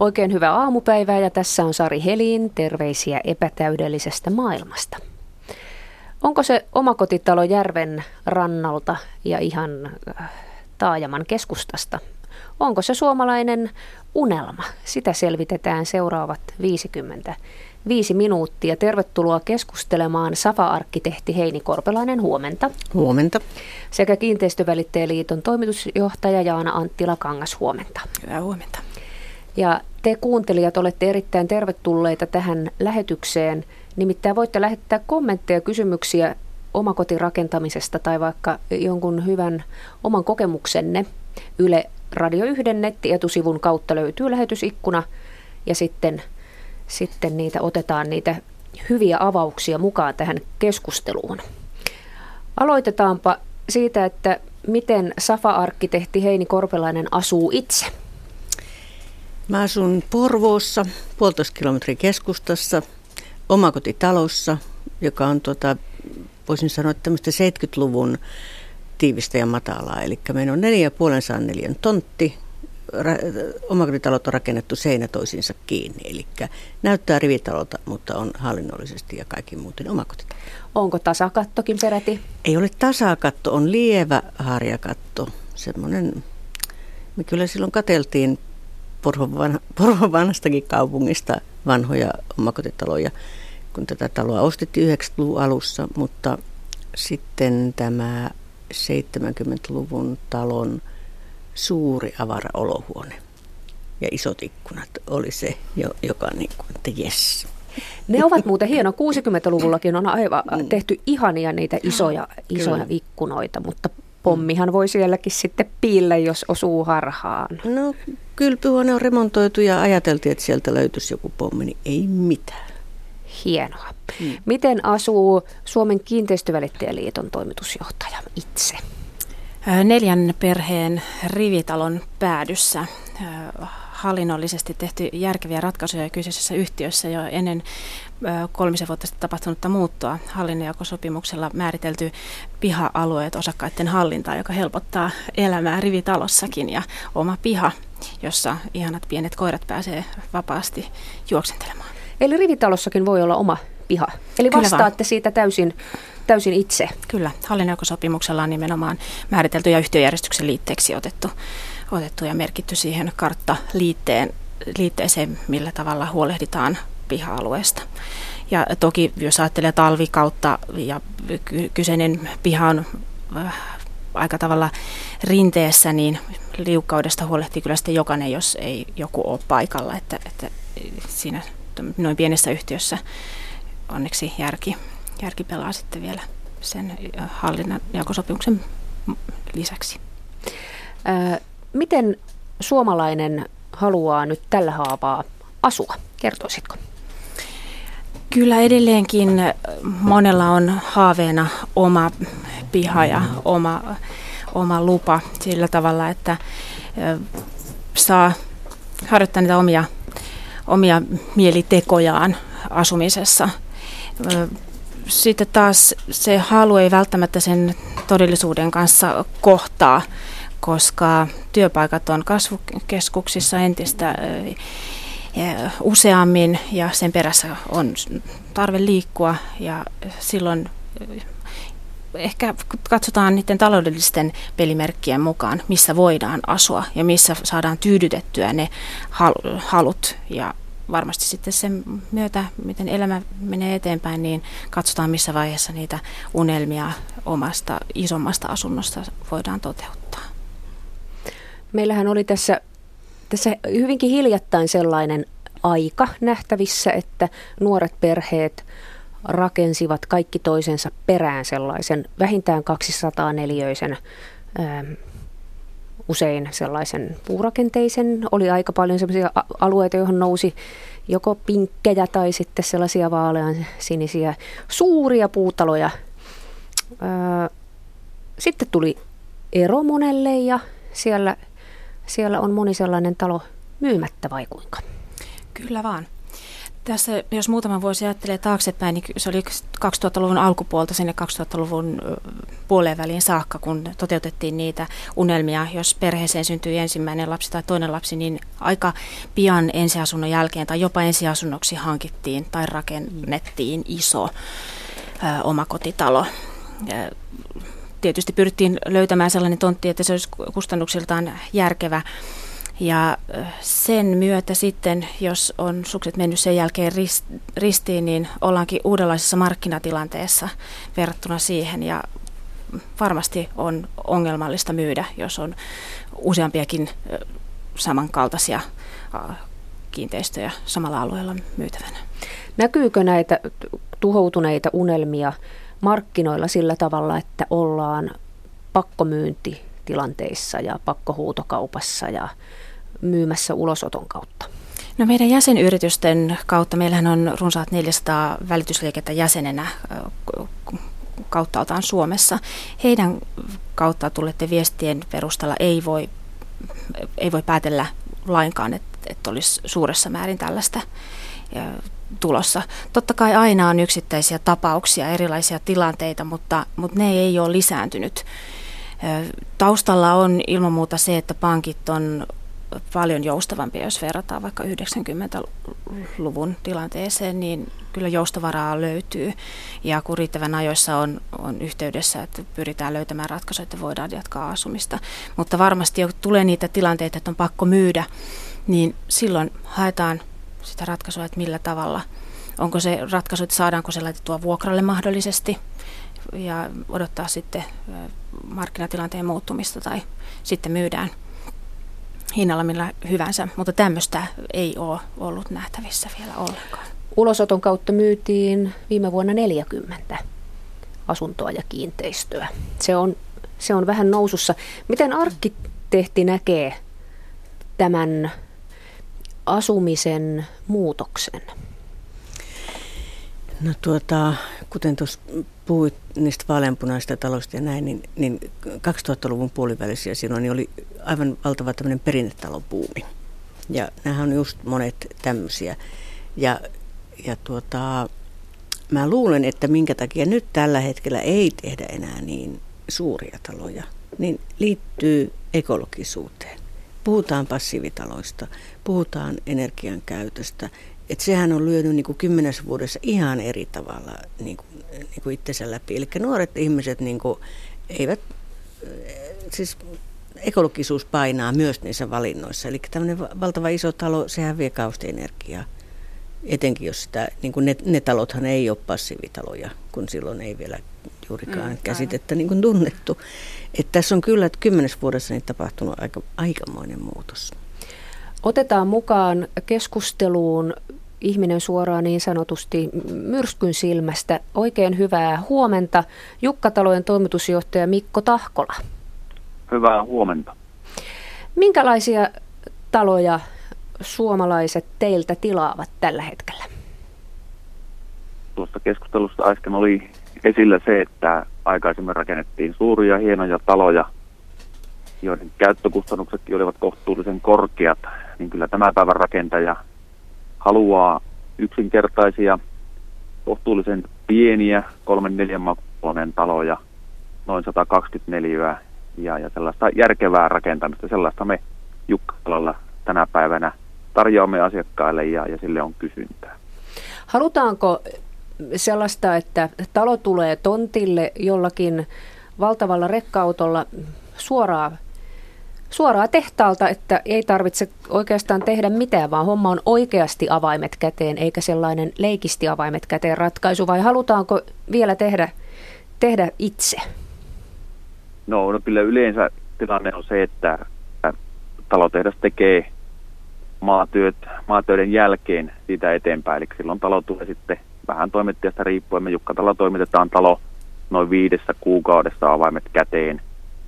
Oikein hyvää aamupäivää ja tässä on Sari Helin. Terveisiä epätäydellisestä maailmasta. Onko se omakotitalo Järven rannalta ja ihan äh, taajaman keskustasta? Onko se suomalainen unelma? Sitä selvitetään seuraavat 50 viisi minuuttia. Tervetuloa keskustelemaan Safa-arkkitehti Heini Korpelainen, huomenta. Huomenta. Sekä Kiinteistövälittäjäliiton toimitusjohtaja Jaana Anttila Kangas, huomenta. Hyvää huomenta. Ja te kuuntelijat olette erittäin tervetulleita tähän lähetykseen. Nimittäin voitte lähettää kommentteja, kysymyksiä omakotirakentamisesta tai vaikka jonkun hyvän oman kokemuksenne. Yle Radio 1 nettietosivun kautta löytyy lähetysikkuna ja sitten, sitten niitä otetaan niitä hyviä avauksia mukaan tähän keskusteluun. Aloitetaanpa siitä, että miten Safa-arkkitehti Heini Korpelainen asuu itse. Mä asun Porvoossa, puolitoista kilometrin keskustassa, omakotitalossa, joka on, tuota, voisin sanoa, tämmöistä 70-luvun tiivistä ja matalaa. Eli meillä on 4,5 neljän tontti, omakotitalot on rakennettu seinä toisiinsa kiinni. Eli näyttää rivitalolta, mutta on hallinnollisesti ja kaikki muuten omakotitalo. Onko tasakattokin peräti? Ei ole tasakatto, on lievä harjakatto. Semmoinen, me kyllä silloin kateltiin Porvon vanhastakin kaupungista vanhoja omakotitaloja, kun tätä taloa ostettiin 90-luvun alussa, mutta sitten tämä 70-luvun talon suuri avara olohuone ja isot ikkunat oli se, joka niin kuin, että jes. Ne ovat muuten hieno. 60-luvullakin on aivan mm. tehty ihania niitä isoja, isoja Kyllä. ikkunoita, mutta pommihan voi sielläkin sitten piillä, jos osuu harhaan. No kylpyhuone on remontoitu ja ajateltiin, että sieltä löytyisi joku pommi, niin ei mitään. Hienoa. Hmm. Miten asuu Suomen kiinteistövälittäjäliiton toimitusjohtaja itse? Neljän perheen rivitalon päädyssä hallinnollisesti tehty järkeviä ratkaisuja kyseisessä yhtiössä jo ennen kolmisen vuotta sitten tapahtunutta muuttoa hallinnonjakosopimuksella määritelty piha-alueet osakkaiden hallintaa, joka helpottaa elämää rivitalossakin ja oma piha, jossa ihanat pienet koirat pääsee vapaasti juoksentelemaan. Eli rivitalossakin voi olla oma piha. Eli Kyllä vastaatte vaan. siitä täysin, täysin itse. Kyllä, hallinnonjakosopimuksella on nimenomaan määritelty ja yhtiöjärjestyksen liitteeksi otettu otettu ja merkitty siihen karttaliitteen, liitteeseen, millä tavalla huolehditaan piha-alueesta. Ja toki jos ajattelee talvikautta ja kyseinen piha on äh, aika tavalla rinteessä, niin liukkaudesta huolehtii kyllä sitten jokainen, jos ei joku ole paikalla. Että, että siinä noin pienessä yhtiössä onneksi järki, järki pelaa sitten vielä sen äh, hallinnan jakosopimuksen lisäksi. Ää, Miten suomalainen haluaa nyt tällä haavaa asua? Kertoisitko? Kyllä edelleenkin monella on haaveena oma piha ja oma, oma lupa sillä tavalla, että saa harjoittaa niitä omia, omia mielitekojaan asumisessa. Sitten taas se halu ei välttämättä sen todellisuuden kanssa kohtaa koska työpaikat on kasvukeskuksissa entistä useammin ja sen perässä on tarve liikkua ja silloin ehkä katsotaan niiden taloudellisten pelimerkkien mukaan, missä voidaan asua ja missä saadaan tyydytettyä ne halut ja varmasti sitten sen myötä, miten elämä menee eteenpäin, niin katsotaan missä vaiheessa niitä unelmia omasta isommasta asunnosta voidaan toteuttaa. Meillähän oli tässä, tässä hyvinkin hiljattain sellainen aika nähtävissä, että nuoret perheet rakensivat kaikki toisensa perään sellaisen vähintään 200 neliöisen, ähm, usein sellaisen puurakenteisen. Oli aika paljon sellaisia alueita, joihin nousi joko pinkkejä tai sitten sellaisia vaalean sinisiä suuria puutaloja. Äh, sitten tuli ero monelle ja siellä siellä on moni sellainen talo myymättä vai kuinka? Kyllä vaan. Tässä, jos muutama vuosi ajattelee taaksepäin, niin se oli 2000-luvun alkupuolta sinne 2000-luvun puoleen väliin saakka, kun toteutettiin niitä unelmia. Jos perheeseen syntyi ensimmäinen lapsi tai toinen lapsi, niin aika pian ensiasunnon jälkeen tai jopa ensiasunnoksi hankittiin tai rakennettiin iso ö, omakotitalo. Tietysti pyrittiin löytämään sellainen tontti, että se olisi kustannuksiltaan järkevä. Ja sen myötä sitten, jos on sukset mennyt sen jälkeen ristiin, niin ollaankin uudenlaisessa markkinatilanteessa verrattuna siihen. Ja varmasti on ongelmallista myydä, jos on useampiakin samankaltaisia kiinteistöjä samalla alueella myytävänä. Näkyykö näitä tuhoutuneita unelmia markkinoilla sillä tavalla, että ollaan pakkomyyntitilanteissa ja pakkohuutokaupassa ja myymässä ulosoton kautta? No meidän jäsenyritysten kautta, meillähän on runsaat 400 välitysliikettä jäsenenä kauttaaltaan Suomessa. Heidän kautta tulette viestien perusteella ei voi, ei voi päätellä lainkaan, että, että olisi suuressa määrin tällaista tulossa. Totta kai aina on yksittäisiä tapauksia, erilaisia tilanteita, mutta, mutta ne ei ole lisääntynyt. Taustalla on ilman muuta se, että pankit on paljon joustavampia, jos verrataan vaikka 90-luvun tilanteeseen, niin kyllä joustavaraa löytyy. Ja kun riittävän ajoissa on, on yhteydessä, että pyritään löytämään ratkaisuja, että voidaan jatkaa asumista. Mutta varmasti jo tulee niitä tilanteita, että on pakko myydä, niin silloin haetaan sitä ratkaisua, että millä tavalla. Onko se ratkaisu, että saadaanko se laitettua vuokralle mahdollisesti ja odottaa sitten markkinatilanteen muuttumista tai sitten myydään hinnalla millä hyvänsä, mutta tämmöistä ei ole ollut nähtävissä vielä ollenkaan. Ulosoton kautta myytiin viime vuonna 40 asuntoa ja kiinteistöä. Se on, se on vähän nousussa. Miten arkkitehti näkee tämän asumisen muutoksen? No tuota, kuten tuossa puhuit niistä vaaleanpunaisista taloista ja näin, niin, niin 2000-luvun puolivälissä silloin niin oli aivan valtava tämmöinen perinnetalopuumi. Ja nämä on just monet tämmöisiä. Ja, ja tuota, mä luulen, että minkä takia nyt tällä hetkellä ei tehdä enää niin suuria taloja, niin liittyy ekologisuuteen. Puhutaan passiivitaloista, puhutaan energian käytöstä. Että sehän on lyönyt niin kuin kymmenessä vuodessa ihan eri tavalla niin kuin, niin kuin itsensä läpi. Eli nuoret ihmiset niin kuin, eivät, siis ekologisuus painaa myös niissä valinnoissa. Eli tämmöinen valtava iso talo, sehän vie kausti energiaa. Etenkin jos sitä, niin kuin ne, ne talothan ei ole passiivitaloja, kun silloin ei vielä juurikaan mm, käsitettä niin kuin tunnettu. Että tässä on kyllä että kymmenes vuodessa niin tapahtunut aika, aikamoinen muutos. Otetaan mukaan keskusteluun ihminen suoraan niin sanotusti myrskyn silmästä. Oikein hyvää huomenta. Jukka-talojen toimitusjohtaja Mikko Tahkola. Hyvää huomenta. Minkälaisia taloja suomalaiset teiltä tilaavat tällä hetkellä? Tuosta keskustelusta äsken oli esillä se, että aikaisemmin rakennettiin suuria hienoja taloja, joiden käyttökustannuksetkin olivat kohtuullisen korkeat, niin kyllä tämä päivän rakentaja haluaa yksinkertaisia, kohtuullisen pieniä, kolmen neljän makuinen taloja, noin 124 ja, ja sellaista järkevää rakentamista, sellaista me Jukkalalla tänä päivänä tarjoamme asiakkaille ja, ja sille on kysyntää. Halutaanko sellaista, että talo tulee tontille jollakin valtavalla rekka-autolla suoraan suoraan tehtaalta, että ei tarvitse oikeastaan tehdä mitään, vaan homma on oikeasti avaimet käteen, eikä sellainen leikisti avaimet käteen ratkaisu, vai halutaanko vielä tehdä, tehdä itse? No, no kyllä yleensä tilanne on se, että talotehdas tekee maatyöt, maatöiden jälkeen siitä eteenpäin. Eli silloin talo tulee sitten vähän toimittajasta riippuen. Me Jukka-talo toimitetaan talo noin viidessä kuukaudessa avaimet käteen –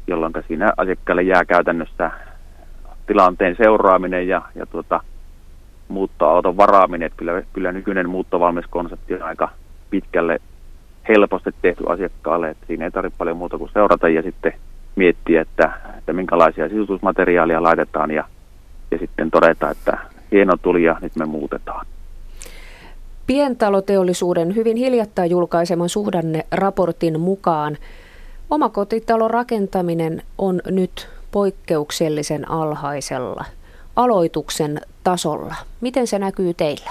jolloin siinä asiakkaalle jää käytännössä tilanteen seuraaminen ja, ja tuota, muuttoauton varaaminen. Että kyllä, kyllä nykyinen muuttovalmiskonsepti on aika pitkälle helposti tehty asiakkaalle, että siinä ei tarvitse paljon muuta kuin seurata ja sitten miettiä, että, että minkälaisia sisutusmateriaalia laitetaan ja, ja sitten todeta, että hieno tuli ja nyt me muutetaan. Pientaloteollisuuden hyvin hiljattain julkaiseman suhdanneraportin mukaan omakotitalon rakentaminen on nyt poikkeuksellisen alhaisella aloituksen tasolla. Miten se näkyy teillä?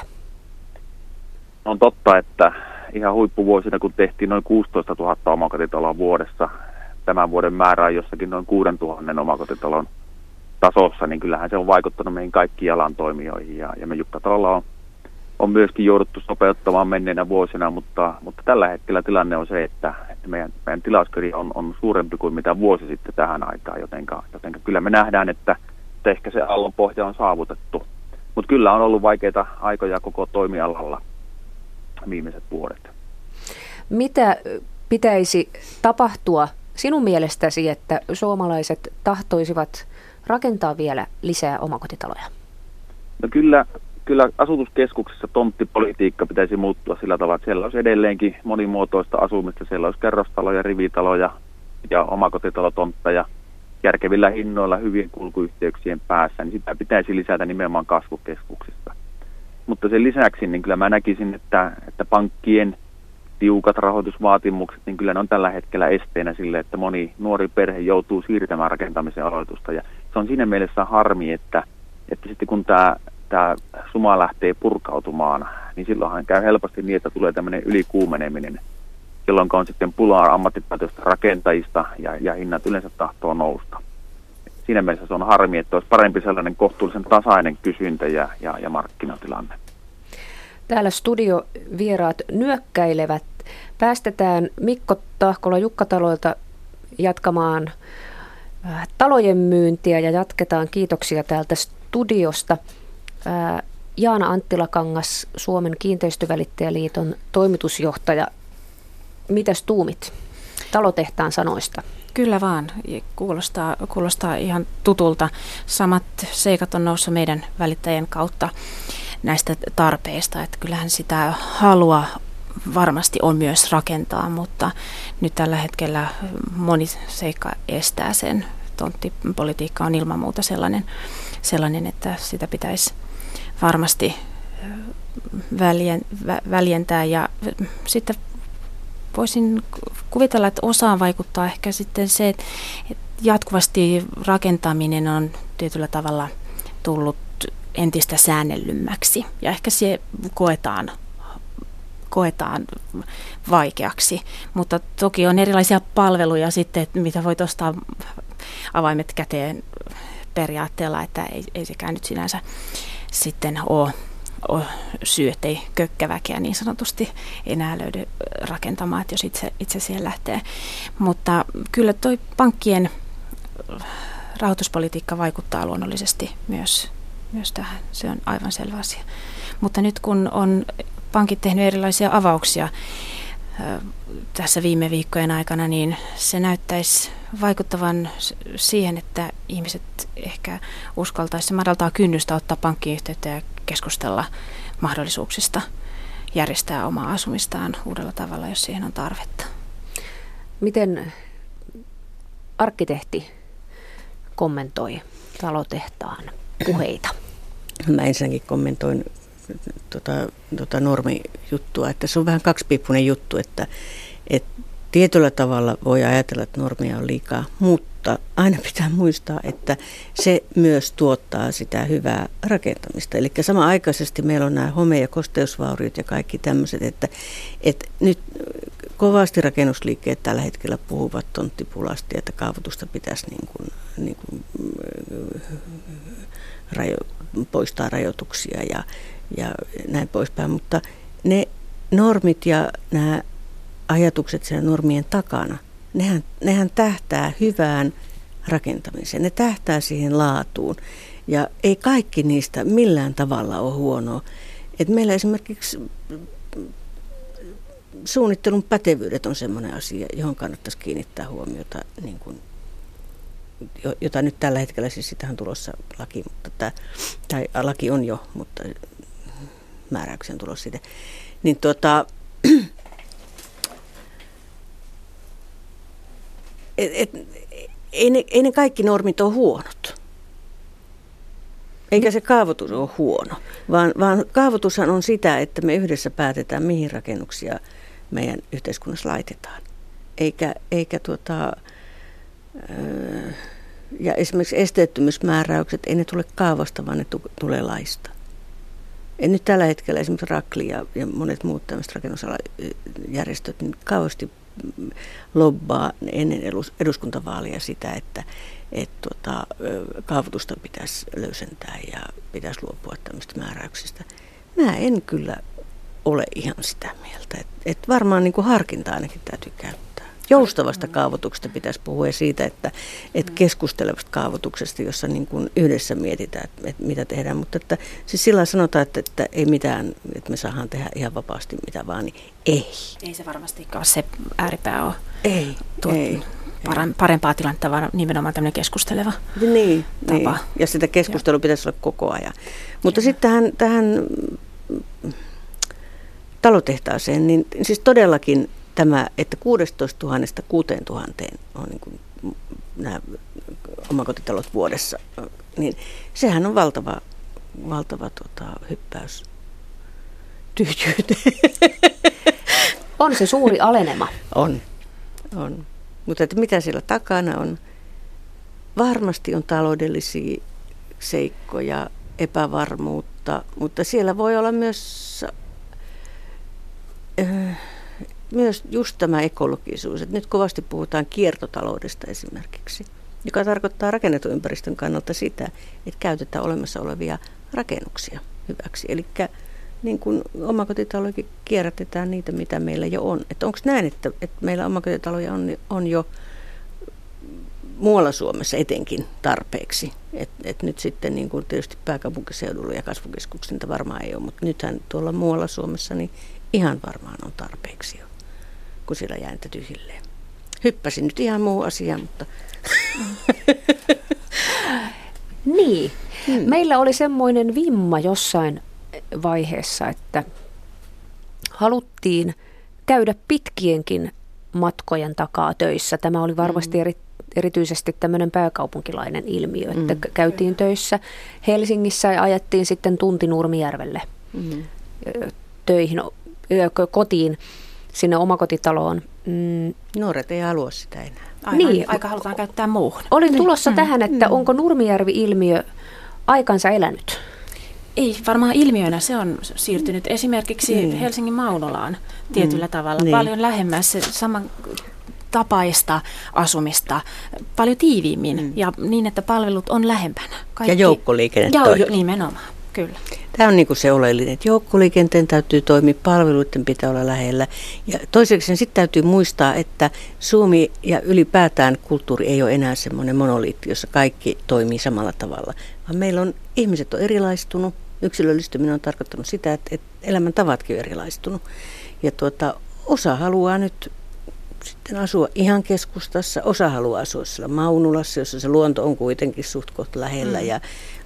On totta, että ihan huippuvuosina, kun tehtiin noin 16 000 omakotitaloa vuodessa, tämän vuoden määrä on jossakin noin 6 000 omakotitalon tasossa, niin kyllähän se on vaikuttanut meihin kaikkiin alan toimijoihin. Ja, ja me Jukkatalolla on, on myöskin jouduttu sopeuttamaan menneinä vuosina, mutta, mutta tällä hetkellä tilanne on se, että, että meidän, meidän tilauskirja on, on suurempi kuin mitä vuosi sitten tähän aikaan, jotenka, jotenka kyllä me nähdään, että, että ehkä se allon pohja on saavutettu. Mutta kyllä on ollut vaikeita aikoja koko toimialalla viimeiset vuodet. Mitä pitäisi tapahtua sinun mielestäsi, että suomalaiset tahtoisivat rakentaa vielä lisää omakotitaloja? No kyllä, kyllä asutuskeskuksessa tonttipolitiikka pitäisi muuttua sillä tavalla, että siellä olisi edelleenkin monimuotoista asumista. Siellä olisi kerrostaloja, rivitaloja ja omakotitalotontteja järkevillä hinnoilla hyvien kulkuyhteyksien päässä, niin sitä pitäisi lisätä nimenomaan kasvukeskuksista. Mutta sen lisäksi niin kyllä mä näkisin, että, että pankkien tiukat rahoitusvaatimukset, niin kyllä ne on tällä hetkellä esteenä sille, että moni nuori perhe joutuu siirtämään rakentamisen aloitusta. Ja se on siinä mielessä harmi, että, että sitten kun tämä, tämä suma lähtee purkautumaan, niin silloinhan käy helposti niin, että tulee tämmöinen ylikuumeneminen, jolloin on sitten pulaa ammattitaitoista rakentajista ja, ja hinnat yleensä tahtoo nousta. Siinä mielessä se on harmi, että olisi parempi sellainen kohtuullisen tasainen kysyntä ja, ja, ja markkinatilanne. Täällä studiovieraat nyökkäilevät. Päästetään Mikko Tahkola Jukkataloilta jatkamaan äh, talojen myyntiä ja jatketaan kiitoksia täältä studiosta. Äh, Jaana Anttilakangas, Suomen kiinteistövälittäjäliiton toimitusjohtaja. Mitäs tuumit talotehtaan sanoista? Kyllä vaan, kuulostaa, kuulostaa ihan tutulta. Samat seikat on noussut meidän välittäjien kautta näistä tarpeista, että kyllähän sitä halua varmasti on myös rakentaa, mutta nyt tällä hetkellä moni seikka estää sen. Tonttipolitiikka on ilman muuta sellainen, sellainen että sitä pitäisi varmasti väljen, väljentää ja sitten voisin kuvitella, että osaan vaikuttaa ehkä sitten se, että jatkuvasti rakentaminen on tietyllä tavalla tullut entistä säännellymmäksi ja ehkä se koetaan koetaan vaikeaksi. Mutta toki on erilaisia palveluja sitten, mitä voi ostaa avaimet käteen periaatteella, että ei, ei sekään nyt sinänsä sitten ole, ole syy, ettei kökkäväkeä niin sanotusti enää löydy rakentamaan, että jos itse, itse siihen lähtee. Mutta kyllä toi pankkien rahoituspolitiikka vaikuttaa luonnollisesti myös myös tähän. Se on aivan selvä asia. Mutta nyt kun on pankit tehnyt erilaisia avauksia tässä viime viikkojen aikana, niin se näyttäisi vaikuttavan siihen, että ihmiset ehkä uskaltaisi madaltaa kynnystä ottaa pankkiin yhteyttä ja keskustella mahdollisuuksista järjestää omaa asumistaan uudella tavalla, jos siihen on tarvetta. Miten arkkitehti kommentoi talotehtaan puheita? Mä ensinnäkin kommentoin tota, tota normijuttua, että se on vähän kaksipiippunen juttu, että, että tietyllä tavalla voi ajatella, että normia on liikaa, mutta aina pitää muistaa, että se myös tuottaa sitä hyvää rakentamista. Eli samaaikaisesti meillä on nämä home- ja kosteusvauriot ja kaikki tämmöiset, että, että nyt kovasti rakennusliikkeet tällä hetkellä puhuvat tonttipulasti, että kaavoitusta pitäisi niin kuin, niin kuin, rajo, poistaa rajoituksia ja, ja näin poispäin. Mutta ne normit ja nämä ajatukset sen normien takana, nehän, nehän tähtää hyvään rakentamiseen. Ne tähtää siihen laatuun. Ja ei kaikki niistä millään tavalla ole huonoa. Et meillä esimerkiksi suunnittelun pätevyydet on sellainen asia, johon kannattaisi kiinnittää huomiota, niin kuin, jota nyt tällä hetkellä, siis sitähän tulossa laki, mutta tämä, tai laki on jo, mutta määräyksen tulossa siitä. Niin tuota, et, et, ei, ne, ei ne kaikki normit ole huonot. Eikä se kaavoitus ole huono, vaan, vaan kaavoitushan on sitä, että me yhdessä päätetään, mihin rakennuksia meidän yhteiskunnassa laitetaan. Eikä, eikä tuota, ja esimerkiksi esteettömyysmääräykset, ei ne tule kaavasta, vaan ne tulee laista. En nyt tällä hetkellä esimerkiksi Rakli ja, ja monet muut tämmöiset rakennusalajärjestöt niin kauheasti lobbaa ennen eduskuntavaalia sitä, että et tota, kaavoitusta pitäisi löysentää ja pitäisi luopua tämmöistä määräyksistä. Mä en kyllä ole ihan sitä mieltä. että et varmaan niin kuin harkinta ainakin täytyy käyttää. Joustavasta kaavoituksesta pitäisi puhua ja siitä, että, että keskustelevasta kaavoituksesta, jossa niin kuin yhdessä mietitään, että, että mitä tehdään. Mutta että, siis sillä sanotaan, että, että ei mitään, että me saadaan tehdä ihan vapaasti mitä vaan, niin ei. Ei se varmastikaan se ääripää ole. Ei, tuot, ei parempaa tilannetta, vaan nimenomaan tämmöinen keskusteleva niin, tapa. Niin. Ja sitä keskustelua pitäisi olla koko ajan. Mutta sitten tähän, tähän talotehtaaseen, niin siis todellakin tämä, että 16 000 6 000 on niin kuin nämä omakotitalot vuodessa, niin sehän on valtava, valtava tota, hyppäys tyhjyyteen. On se suuri alenema. On, on. Mutta että mitä siellä takana on? Varmasti on taloudellisia seikkoja, epävarmuutta, mutta siellä voi olla myös, äh, myös just tämä ekologisuus. Että nyt kovasti puhutaan kiertotaloudesta esimerkiksi, joka tarkoittaa rakennetun ympäristön kannalta sitä, että käytetään olemassa olevia rakennuksia hyväksi. Eli niin kuin omakotitaloikin kierrätetään niitä, mitä meillä jo on. Että onko näin, että, että meillä omakotitaloja on, on jo muualla Suomessa etenkin tarpeeksi. Et, et nyt sitten niin kuin tietysti pääkaupunkiseudulla ja kasvukeskuksilta varmaan ei ole, mutta nythän tuolla muualla Suomessa niin ihan varmaan on tarpeeksi jo, kun siellä jää niitä tyhjilleen. Hyppäsin nyt ihan muu asia, mutta... niin. Hmm. Meillä oli semmoinen vimma jossain vaiheessa, että haluttiin käydä pitkienkin matkojen takaa töissä. Tämä oli varmasti mm. eri, erityisesti tämmöinen pääkaupunkilainen ilmiö, että mm. käytiin töissä Helsingissä ja ajettiin sitten tunti Nurmijärvelle mm. töihin, kotiin, sinne omakotitaloon. Mm. Nuoret ei halua sitä enää. Aivan, niin. Aika halutaan käyttää muuhun. Olin tulossa mm. tähän, että mm. onko Nurmijärvi-ilmiö aikansa elänyt? Ei, varmaan ilmiönä se on siirtynyt esimerkiksi niin. Helsingin Maunolaan tietyllä mm. tavalla niin. paljon lähemmäs se saman tapaista asumista paljon tiiviimmin mm. ja niin, että palvelut on lähempänä. Kaikki. Ja joukkoliikenne ja, jo, nimenomaan, kyllä. Tämä on niin kuin se oleellinen, että joukkoliikenteen täytyy toimia, palveluiden pitää olla lähellä. Ja toiseksi sitten täytyy muistaa, että Suomi ja ylipäätään kulttuuri ei ole enää semmoinen monoliitti, jossa kaikki toimii samalla tavalla, vaan meillä on, ihmiset on erilaistunut, yksilöllistyminen on tarkoittanut sitä, että, että elämäntavatkin on erilaistunut. Ja tuota, osa haluaa nyt sitten asua ihan keskustassa, osa haluaa asua siellä Maunulassa, jossa se luonto on kuitenkin suht lähellä. Mm. Ja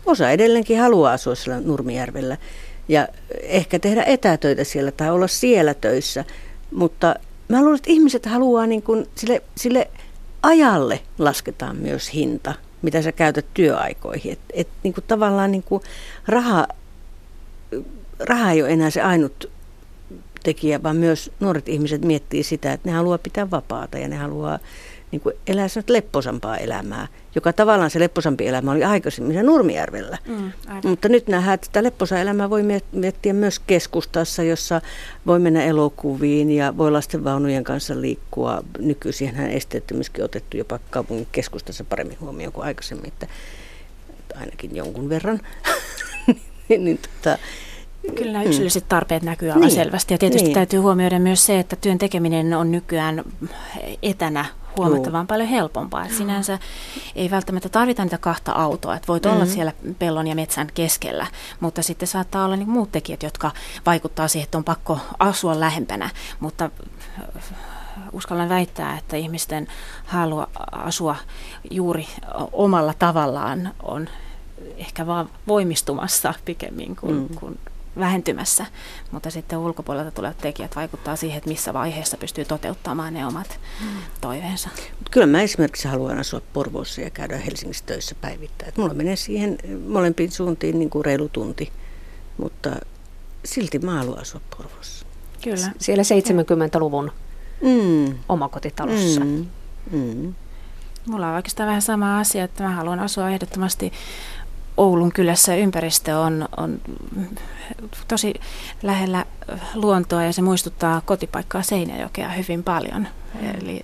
osa edelleenkin haluaa asua siellä Nurmijärvellä ja ehkä tehdä etätöitä siellä tai olla siellä töissä. Mutta mä luulen, että ihmiset haluaa niin kuin sille, sille ajalle lasketaan myös hinta, mitä sä käytät työaikoihin. Et, et niin kuin tavallaan niin kuin raha raha ei ole enää se ainut tekijä, vaan myös nuoret ihmiset miettii sitä, että ne haluaa pitää vapaata ja ne haluaa niin kuin elää lepposampaa elämää, joka tavallaan se lepposampi elämä oli aikaisemmin se Nurmijärvellä. Mm, Mutta nyt nähdään, että sitä lepposa elämää voi miettiä myös keskustassa, jossa voi mennä elokuviin ja voi lastenvaunujen kanssa liikkua. Nykyisin esteettömyyskin otettu jopa kaupungin keskustassa paremmin huomioon kuin aikaisemmin, että, että ainakin jonkun verran. niin, niin, tota, Kyllä nämä yksilölliset tarpeet näkyy aivan niin. selvästi. Ja tietysti niin. täytyy huomioida myös se, että työn tekeminen on nykyään etänä huomattavan Joo. paljon helpompaa. Et sinänsä ei välttämättä tarvita niitä kahta autoa. Et voit mm-hmm. olla siellä pellon ja metsän keskellä, mutta sitten saattaa olla niin muut tekijät, jotka vaikuttaa siihen, että on pakko asua lähempänä. Mutta äh, uskallan väittää, että ihmisten halu asua juuri omalla tavallaan on ehkä vaan voimistumassa pikemmin kuin, mm. kuin vähentymässä, mutta sitten ulkopuolelta tulevat tekijät vaikuttaa siihen, että missä vaiheessa pystyy toteuttamaan ne omat mm. toiveensa. Kyllä mä esimerkiksi haluan asua Porvoossa ja käydä Helsingissä töissä päivittäin. Että mulla menee siihen molempiin suuntiin niin kuin reilu tunti, mutta silti mä haluan asua Porvoossa. Kyllä. Siellä 70-luvun mm. omakotitalossa. Mm. Mm. Mulla on oikeastaan vähän sama asia, että mä haluan asua ehdottomasti Oulun kylässä. Ympäristö on, on tosi lähellä luontoa ja se muistuttaa kotipaikkaa Seinäjokea hyvin paljon. Eli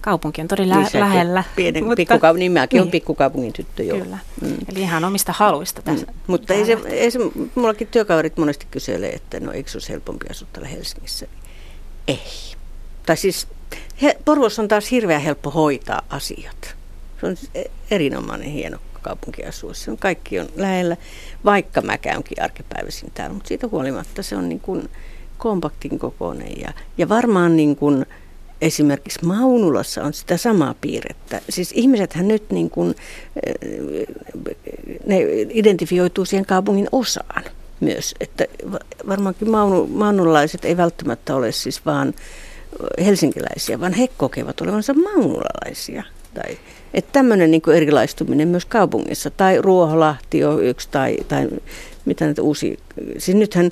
kaupunki on todella niin, lähellä. Pienen mutta, pikkukaup- niin mäkin niin. on pikkukaupungin tyttö, joo. Kyllä. Mm. Eli ihan omista haluista tässä. Mm. Mutta ei se, ei se, mullakin työkaverit monesti kyselee, että no eikö se olisi helpompi asua täällä Helsingissä. Ei. Tai siis he, Porvossa on taas hirveän helppo hoitaa asiat. Se on erinomainen hieno kaupunki asua. Se on, kaikki on lähellä, vaikka mä käynkin arkipäivisin täällä, mutta siitä huolimatta se on niin kuin kompaktin kokoinen. Ja, ja varmaan niin kuin esimerkiksi Maunulassa on sitä samaa piirrettä. Siis ihmisethän nyt niin kuin, ne identifioituu siihen kaupungin osaan myös. Että varmaankin maunu, maunulaiset ei välttämättä ole siis vaan helsinkiläisiä, vaan he kokevat olevansa maunulalaisia. Tai, että tämmöinen niin erilaistuminen myös kaupungissa. Tai Ruoholahti on yksi, tai, tai mitä näitä uusi, siis nythän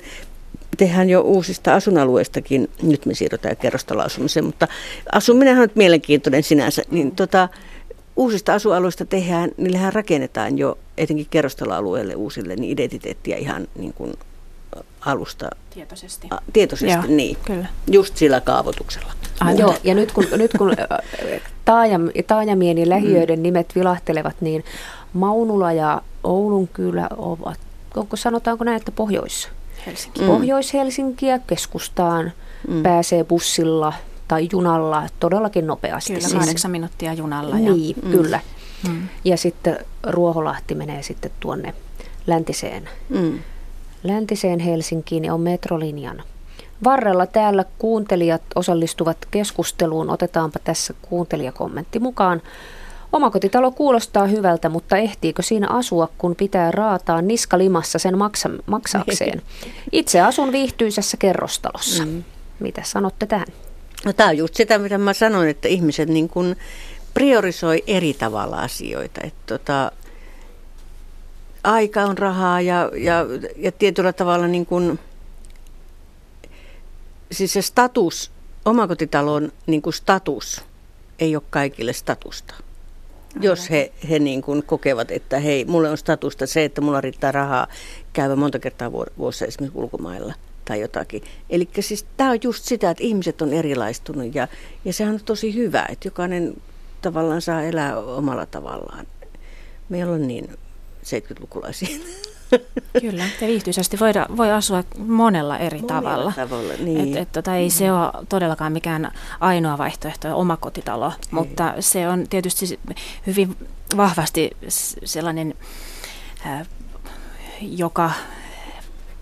tehdään jo uusista asuinalueistakin, nyt me siirrytään kerrostaloasumiseen, mutta asuminen on nyt mielenkiintoinen sinänsä, niin tota, uusista asualueista tehdään, niillähän rakennetaan jo etenkin kerrostaloalueelle uusille niin identiteettiä ihan niin kuin alusta. Tietoisesti. A, tietoisesti, Joo, niin. Kyllä. Just sillä kaavoituksella. Ah, joo, ja nyt kun, nyt kun taajam, taajamien ja lähiöiden mm. nimet vilahtelevat, niin Maunula ja Oulun kylä ovat, onko sanotaanko näin, että Pohjois? Helsinki. Mm. Pohjois-Helsinkiä keskustaan mm. pääsee bussilla tai junalla todellakin nopeasti. Kyllä, siis. kahdeksan minuuttia junalla. Niin, ja, mm. kyllä. Mm. Ja sitten Ruoholahti menee sitten tuonne läntiseen, mm. Läntiseen Helsinkiin ja on metrolinjan varrella täällä kuuntelijat osallistuvat keskusteluun. Otetaanpa tässä kuuntelijakommentti mukaan. Omakotitalo kuulostaa hyvältä, mutta ehtiikö siinä asua, kun pitää raataa niskalimassa sen maksa, maksaakseen? Itse asun viihtyisessä kerrostalossa. Mm. Mitä sanotte tähän? No, tämä on just sitä, mitä mä sanoin, että ihmiset niin kuin priorisoi eri tavalla asioita. Että tota, aika on rahaa ja, ja, ja tietyllä tavalla niin kuin, siis se status, omakotitalon niin kuin status ei ole kaikille statusta. Aivan. Jos he, he niin kuin kokevat, että hei, mulle on statusta se, että mulla riittää rahaa käydä monta kertaa vuodessa esimerkiksi ulkomailla tai jotakin. Eli siis tämä on just sitä, että ihmiset on erilaistunut ja, ja sehän on tosi hyvä, että jokainen tavallaan saa elää omalla tavallaan. Meillä on niin 70-lukulaisia. Kyllä, ja viihtyisesti voida, voi asua monella eri monella tavalla. tavalla niin. et, et, tota, ei mm. se ole todellakaan mikään ainoa vaihtoehto, omakotitalo, ei. mutta se on tietysti hyvin vahvasti sellainen, äh, joka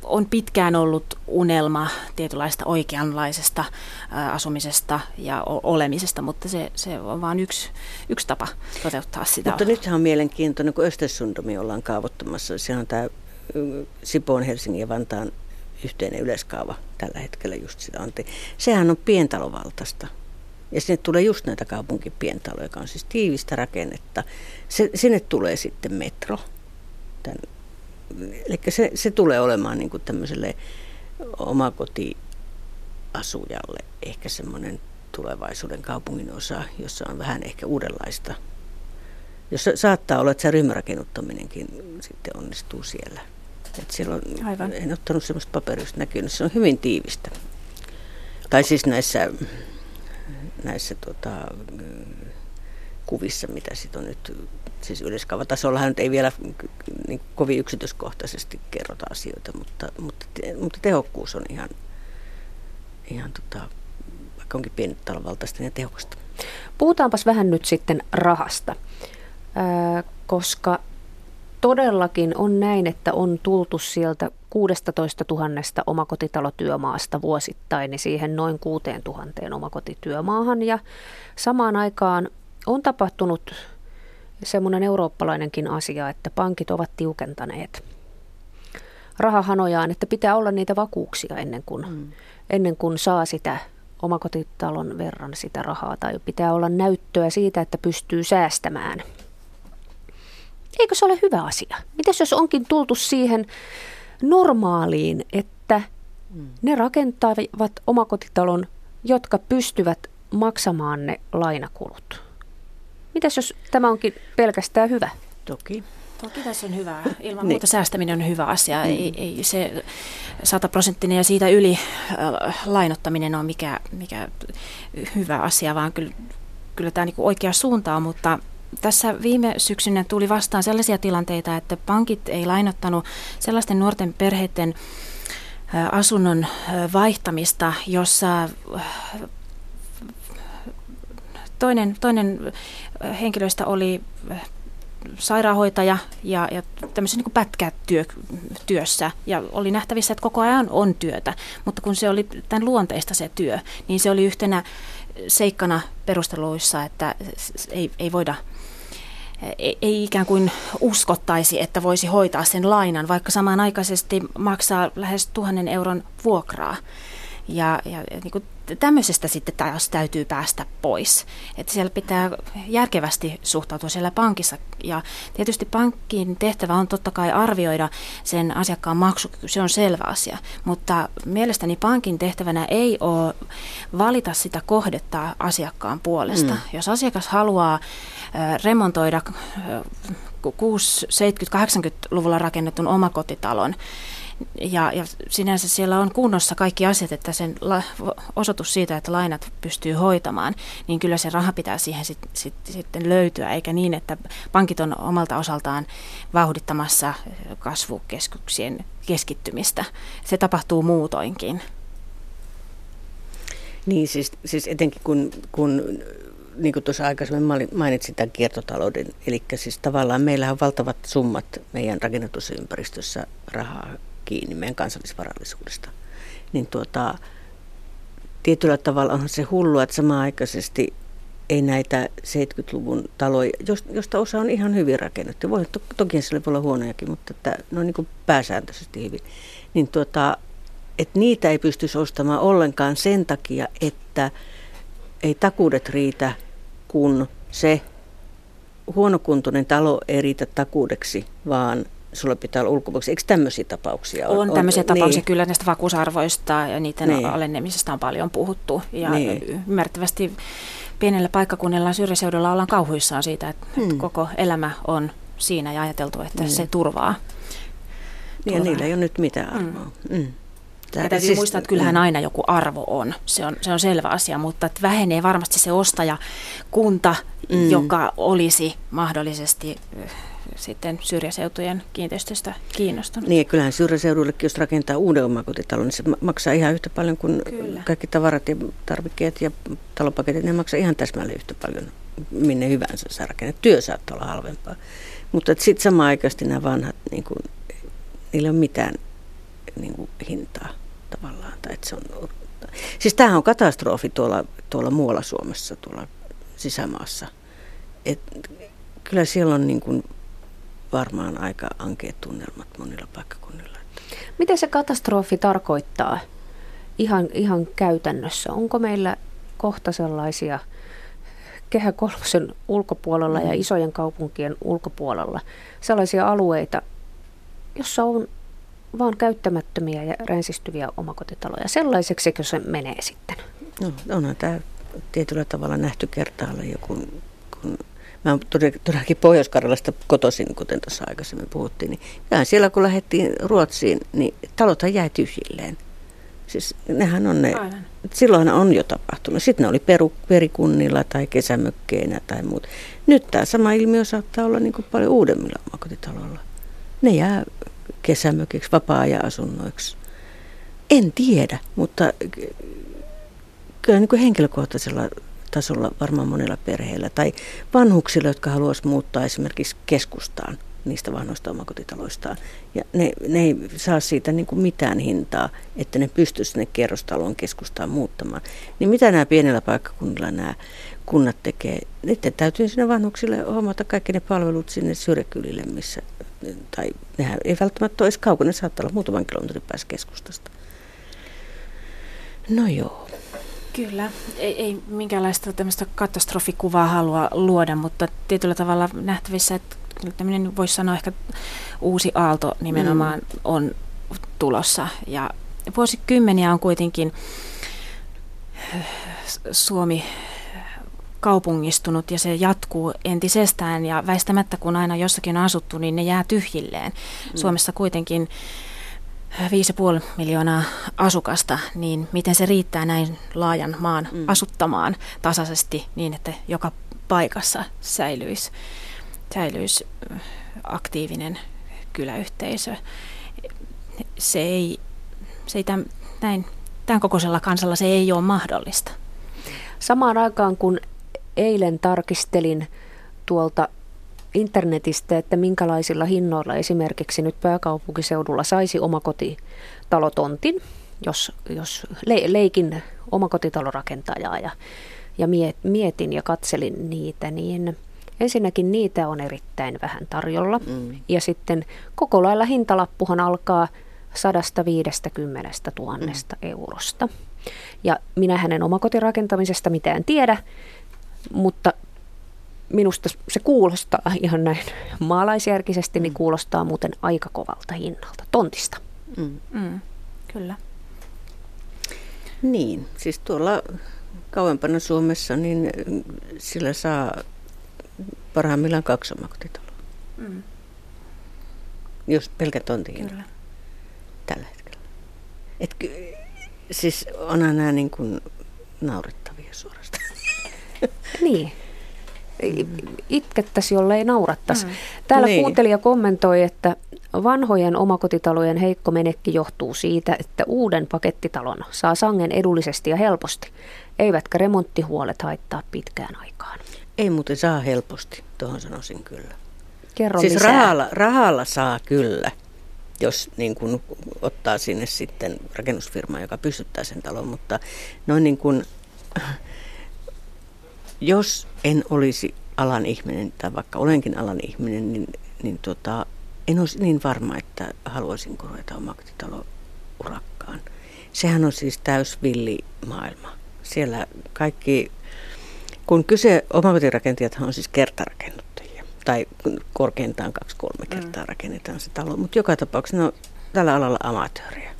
on pitkään ollut unelma tietynlaista oikeanlaisesta asumisesta ja olemisesta, mutta se, se on vain yksi, yksi tapa toteuttaa sitä. Mutta nythän on mielenkiintoinen, kun Östersundomi ollaan kaavoittamassa. Se on tämä Sipoon, Helsingin ja Vantaan yhteinen yleiskaava tällä hetkellä just sitä on. Sehän on pientalovaltaista. Ja sinne tulee just näitä kaupunkipientaloja, joka on siis tiivistä rakennetta. Se, sinne tulee sitten metro, tämän eli se, se tulee olemaan niin kuin tämmöiselle omakotiasujalle ehkä semmoinen tulevaisuuden kaupungin osa, jossa on vähän ehkä uudenlaista. Jossa saattaa olla, että se ryhmärakennuttaminenkin sitten onnistuu siellä. Että siellä on, Aivan. en ottanut semmoista paperista näkynyt, se on hyvin tiivistä. Tai siis näissä, näissä tota, kuvissa, mitä sitten on nyt siis yleiskaavatasollahan nyt ei vielä niin kovin yksityiskohtaisesti kerrota asioita, mutta, mutta, mutta tehokkuus on ihan, ihan tota, vaikka onkin pientalvaltaista ja tehokasta. Puhutaanpas vähän nyt sitten rahasta, Ää, koska todellakin on näin, että on tultu sieltä 16 000 omakotitalotyömaasta vuosittain niin siihen noin 6 000 omakotityömaahan ja samaan aikaan on tapahtunut semmoinen eurooppalainenkin asia, että pankit ovat tiukentaneet rahahanojaan, että pitää olla niitä vakuuksia ennen kuin, mm. ennen kuin saa sitä omakotitalon verran sitä rahaa tai pitää olla näyttöä siitä, että pystyy säästämään. Eikö se ole hyvä asia? Mitäs jos onkin tultu siihen normaaliin, että mm. ne rakentavat omakotitalon, jotka pystyvät maksamaan ne lainakulut? Mitäs jos tämä onkin pelkästään hyvä? Toki. Toki tässä on hyvä. Ilman niin. muuta säästäminen on hyvä asia. Mm. Ei, ei se sataprosenttinen ja siitä yli äh, lainottaminen on mikä, mikä hyvä asia, vaan kyllä, kyllä tämä niin oikea suunta on, mutta tässä viime syksynä tuli vastaan sellaisia tilanteita, että pankit ei lainottanut sellaisten nuorten perheiden äh, asunnon äh, vaihtamista, jossa äh, toinen, toinen henkilöistä oli sairaanhoitaja ja, ja tämmöisessä niin pätkätyössä ja oli nähtävissä, että koko ajan on työtä, mutta kun se oli tämän luonteista se työ, niin se oli yhtenä seikkana perusteluissa, että ei, ei voida ei, ei ikään kuin uskottaisi, että voisi hoitaa sen lainan, vaikka samanaikaisesti maksaa lähes tuhannen euron vuokraa. Ja, ja niin kuin tämmöisestä sitten taas täytyy päästä pois. Että siellä pitää järkevästi suhtautua siellä pankissa. Ja tietysti pankin tehtävä on totta kai arvioida sen asiakkaan maksukyky, se on selvä asia. Mutta mielestäni pankin tehtävänä ei ole valita sitä kohdetta asiakkaan puolesta. Mm. Jos asiakas haluaa remontoida 6, 70, 80-luvulla rakennetun omakotitalon, ja, ja sinänsä siellä on kunnossa kaikki asiat, että sen la, osoitus siitä, että lainat pystyy hoitamaan, niin kyllä se raha pitää siihen sit, sit, sitten löytyä, eikä niin, että pankit on omalta osaltaan vauhdittamassa kasvukeskuksien keskittymistä. Se tapahtuu muutoinkin. Niin, siis, siis etenkin kun, kun niin kuin tuossa aikaisemmin mainitsin tämän kiertotalouden, eli siis tavallaan meillä on valtavat summat meidän rakennetussa ympäristössä rahaa kiinni meidän kansallisvarallisuudesta. Niin tuota, tietyllä tavalla on se hullu, että samaaikaisesti ei näitä 70-luvun taloja, josta osa on ihan hyvin rakennettu. Voi, to, toki siellä voi olla huonojakin, mutta että ne on niin pääsääntöisesti hyvin. Niin tuota, että niitä ei pystyisi ostamaan ollenkaan sen takia, että ei takuudet riitä, kun se huonokuntoinen talo ei riitä takuudeksi, vaan sulla pitää olla ulkopuolella. Eikö tämmöisiä tapauksia ole? On tämmöisiä on, tapauksia niin. kyllä näistä vakuusarvoista ja niiden niin. alennemisesta on paljon puhuttu. Ja niin. ymmärrettävästi pienellä paikkakunnilla syrjäseudulla ollaan kauhuissaan siitä, että hmm. koko elämä on siinä ja ajateltu, että hmm. se turvaa. Niin, ja niillä ei ole nyt mitään hmm. arvoa. Hmm. Mm. Tämä, ja täytyy siis, muistaa, että kyllähän mm. aina joku arvo on. Se on, se on selvä asia, mutta että vähenee varmasti se ostajakunta, mm. joka olisi mahdollisesti sitten syrjäseutujen kiinteistöstä kiinnostunut. Niin, kyllähän syrjäseuduillekin, jos rakentaa uuden omakotitalon, niin se maksaa ihan yhtä paljon kuin Kyllä. kaikki tavarat ja tarvikkeet ja talopaketit, ne maksaa ihan täsmälleen yhtä paljon minne hyvänsä sä rakennat. Työ saattaa olla halvempaa. Mutta sitten samaan aikaisesti nämä vanhat, niin kuin, niillä ei ole mitään niin kuin, hintaa tavallaan. Tai että se on, siis tämähän on katastrofi tuolla, tuolla muualla Suomessa, tuolla sisämaassa. Et, kyllä siellä on niin kuin varmaan aika ankeet tunnelmat monilla paikkakunnilla. Mitä se katastrofi tarkoittaa ihan, ihan käytännössä? Onko meillä kohta sellaisia kehä kolmosen ulkopuolella ja mm. isojen kaupunkien ulkopuolella sellaisia alueita, jossa on vaan käyttämättömiä ja ränsistyviä omakotitaloja. Sellaiseksi se menee sitten? No, onhan tämä tietyllä tavalla nähty kertaalla jo, kun, kun Mä oon todellakin Pohjois-Karjalasta kotoisin, kuten tuossa aikaisemmin puhuttiin. Niin kyllähän siellä kun lähdettiin Ruotsiin, niin talothan jäi tyhjilleen. Siis nehän on ne, Aivan. silloin on jo tapahtunut. Sitten ne oli peru, perikunnilla tai kesämökkeinä tai muut. Nyt tämä sama ilmiö saattaa olla niin kuin paljon uudemmilla omakotitaloilla. Ne jää kesämökiksi, vapaa-ajan-asunnoiksi. En tiedä, mutta kyllä niin kuin henkilökohtaisella tasolla varmaan monella perheellä. Tai vanhuksilla, jotka haluaisivat muuttaa esimerkiksi keskustaan niistä vanhoista omakotitaloistaan. Ja ne, ne ei saa siitä niin kuin mitään hintaa, että ne pystyisivät sinne kerrostalon keskustaan muuttamaan. Niin mitä nämä pienellä paikkakunnilla nämä kunnat tekee? Niiden täytyy sinne vanhuksille hommata kaikki ne palvelut sinne syrjäkylille, missä tai nehän ei välttämättä ole edes kaukana, ne saattaa olla muutaman kilometrin päässä keskustasta. No joo. Kyllä, ei, ei minkäänlaista tämmöistä katastrofikuvaa halua luoda, mutta tietyllä tavalla nähtävissä, että tämmöinen voisi sanoa ehkä uusi aalto nimenomaan mm. on tulossa. Ja vuosikymmeniä on kuitenkin Suomi kaupungistunut ja se jatkuu entisestään ja väistämättä kun aina jossakin on asuttu, niin ne jää tyhjilleen. Mm. Suomessa kuitenkin 5,5 miljoonaa asukasta, niin miten se riittää näin laajan maan mm. asuttamaan tasaisesti niin, että joka paikassa säilyisi, säilyisi aktiivinen kyläyhteisö. Se ei, se ei tämän, näin, tämän kokoisella kansalla se ei ole mahdollista. Samaan aikaan kun eilen tarkistelin tuolta internetistä, että minkälaisilla hinnoilla esimerkiksi nyt pääkaupunkiseudulla saisi omakotitalotontin, jos, jos le, leikin omakotitalorakentajaa ja, ja mietin ja katselin niitä, niin ensinnäkin niitä on erittäin vähän tarjolla. Mm. Ja sitten koko lailla hintalappuhan alkaa 150 000 mm. eurosta. Ja minä hänen omakotirakentamisesta mitään tiedä, mutta minusta se kuulostaa ihan näin maalaisjärkisesti, niin mm. kuulostaa muuten aika kovalta hinnalta, tontista. Mm. Mm, kyllä. Niin, siis tuolla kauempana Suomessa, niin sillä saa parhaimmillaan kaksi omakotitaloa. Mm. Jos pelkä tonti Kyllä. Tällä hetkellä. Et, siis onhan nämä niin kuin naurettavia suorastaan. Niin itkettäisi, jollei naurattaisi. Mm. Täällä niin. kuuntelija kommentoi, että vanhojen omakotitalojen heikko menekki johtuu siitä, että uuden pakettitalon saa sangen edullisesti ja helposti, eivätkä remonttihuolet haittaa pitkään aikaan. Ei muuten saa helposti, tuohon sanoisin kyllä. Kerro siis lisää. Rahalla, rahalla saa kyllä, jos niin kun ottaa sinne sitten rakennusfirma, joka pystyttää sen talon, mutta noin niin kuin jos en olisi alan ihminen, tai vaikka olenkin alan ihminen, niin, niin tota, en olisi niin varma, että haluaisin ruveta omakotitalo urakkaan. Sehän on siis täys villi maailma. Siellä kaikki, kun kyse, omakotirakentajat on siis kertarakennuttajia, tai korkeintaan kaksi-kolme mm. kertaa mm. rakennetaan se talo, mutta joka tapauksessa ne on tällä alalla amatööriä.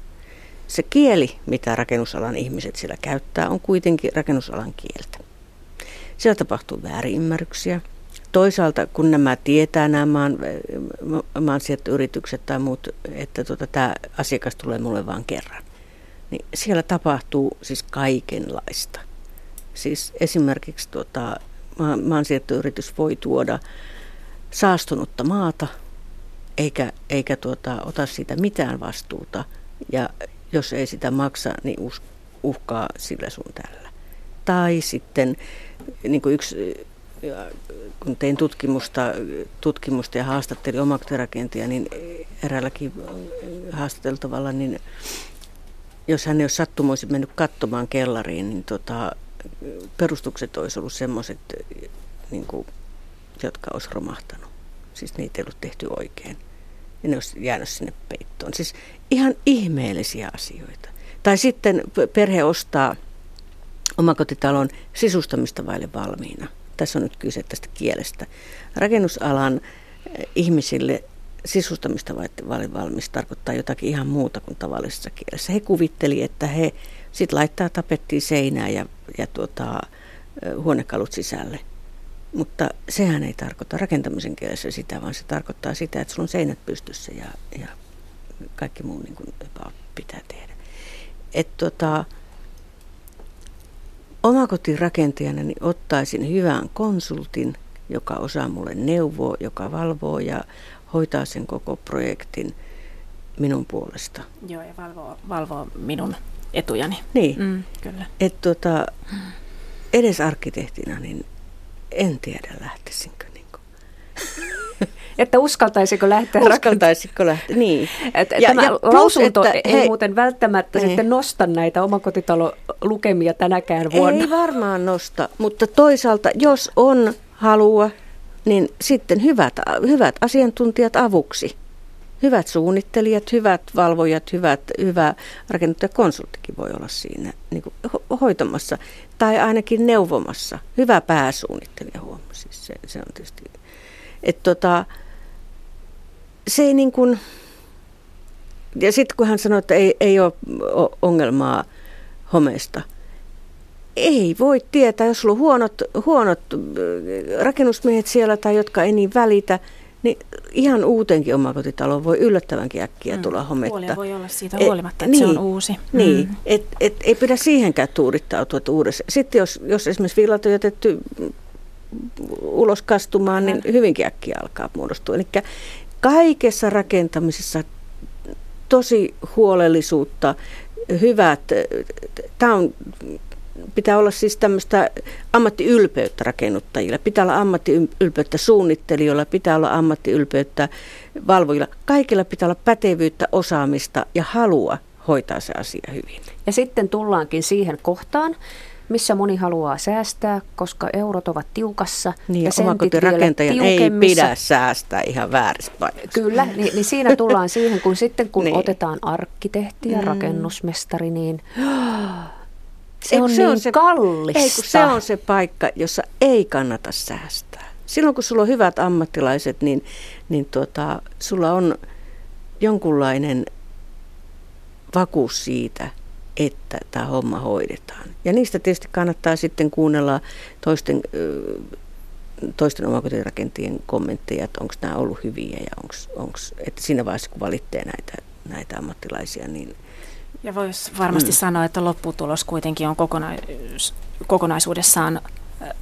Se kieli, mitä rakennusalan ihmiset siellä käyttää, on kuitenkin rakennusalan kieltä. Siellä tapahtuu väärinymmärryksiä. Toisaalta, kun nämä tietää nämä maan, maansijoittajayritykset tai muut, että tuota, tämä asiakas tulee mulle vain kerran, niin siellä tapahtuu siis kaikenlaista. Siis esimerkiksi tuota, maansijoittajayritys voi tuoda saastunutta maata, eikä, eikä tuota, ota siitä mitään vastuuta. Ja jos ei sitä maksa, niin uhkaa sillä sun tällä. Tai sitten niin kuin yksi, kun tein tutkimusta, tutkimusta ja haastattelin omakotirakentia, niin eräälläkin haastateltavalla, niin jos hän ei olisi sattumoisin mennyt katsomaan kellariin, niin tota, perustukset olisi ollut semmoiset, niin kuin, jotka olisi romahtanut. Siis niitä ei ollut tehty oikein. Ja ne olisi jäänyt sinne peittoon. Siis ihan ihmeellisiä asioita. Tai sitten perhe ostaa omakotitalon sisustamista vaille valmiina. Tässä on nyt kyse tästä kielestä. Rakennusalan eh, ihmisille sisustamista vaille valmis tarkoittaa jotakin ihan muuta kuin tavallisessa kielessä. He kuvitteli, että he sitten laittaa tapettiin seinään ja, ja tuota, eh, huonekalut sisälle. Mutta sehän ei tarkoita rakentamisen kielessä sitä, vaan se tarkoittaa sitä, että sulla on seinät pystyssä ja, ja kaikki muu niin kuin pitää tehdä. Et tuota, omakotirakentajana niin ottaisin hyvän konsultin, joka osaa mulle neuvoa, joka valvoo ja hoitaa sen koko projektin minun puolesta. Joo, ja valvoo, valvoo minun etujani. Niin. Mm, kyllä. Et tota, edes arkkitehtina, niin en tiedä lähtisinkö. Niin että uskaltaisiko lähteä Uskaltaisiko lähteä, niin. Et, ja, tämä ja plus, lausunto että, ei hei, muuten välttämättä niin. sitten nosta näitä omakotitalolukemia tänäkään vuonna. Ei varmaan nosta, mutta toisaalta jos on halua niin sitten hyvät, hyvät asiantuntijat avuksi. Hyvät suunnittelijat, hyvät valvojat, hyvät, hyvä rakennuttajakonsulttikin voi olla siinä niin kuin hoitamassa tai ainakin neuvomassa. Hyvä pääsuunnittelija huomasi. Siis se, se on tietysti, että tota, se ei niin kuin, ja sitten kun hän sanoi, että ei, ei ole ongelmaa homeesta, ei voi tietää, jos sulla on huonot, huonot rakennusmiehet siellä tai jotka ei niin välitä, niin ihan uutenkin omakotitalo voi yllättävänkin äkkiä mm. tulla hometta. Huolia voi olla siitä huolimatta, et, että niin, se on uusi. Niin, mm. et, et, ei pidä siihenkään tuurittautua uudessa. Sitten jos, jos esimerkiksi villat on jätetty ulos kastumaan, niin hyvinkin äkkiä alkaa muodostua. Eli kaikessa rakentamisessa tosi huolellisuutta, hyvät, tämä on pitää olla siis tämmöistä ammattiylpeyttä rakennuttajilla, pitää olla ammattiylpeyttä suunnittelijoilla, pitää olla ammattiylpeyttä valvojilla. Kaikilla pitää olla pätevyyttä, osaamista ja halua hoitaa se asia hyvin. Ja sitten tullaankin siihen kohtaan, missä moni haluaa säästää, koska eurot ovat tiukassa. Niin, ja omakotirakentajan ei pidä säästää ihan paikassa. Kyllä, niin, niin siinä tullaan siihen, kun sitten kun niin. otetaan arkkitehti ja mm. rakennusmestari, niin se Eikö on se niin on se, kallista. Ei, se on se paikka, jossa ei kannata säästää. Silloin kun sulla on hyvät ammattilaiset, niin, niin tuota, sulla on jonkunlainen vakuus siitä, että tämä homma hoidetaan. Ja niistä tietysti kannattaa sitten kuunnella toisten, toisten omakotirakentajien kommentteja, että onko nämä ollut hyviä ja onko, että siinä vaiheessa kun valitsee näitä, näitä ammattilaisia, niin – ja voisi varmasti mm. sanoa, että lopputulos kuitenkin on kokona- kokonaisuudessaan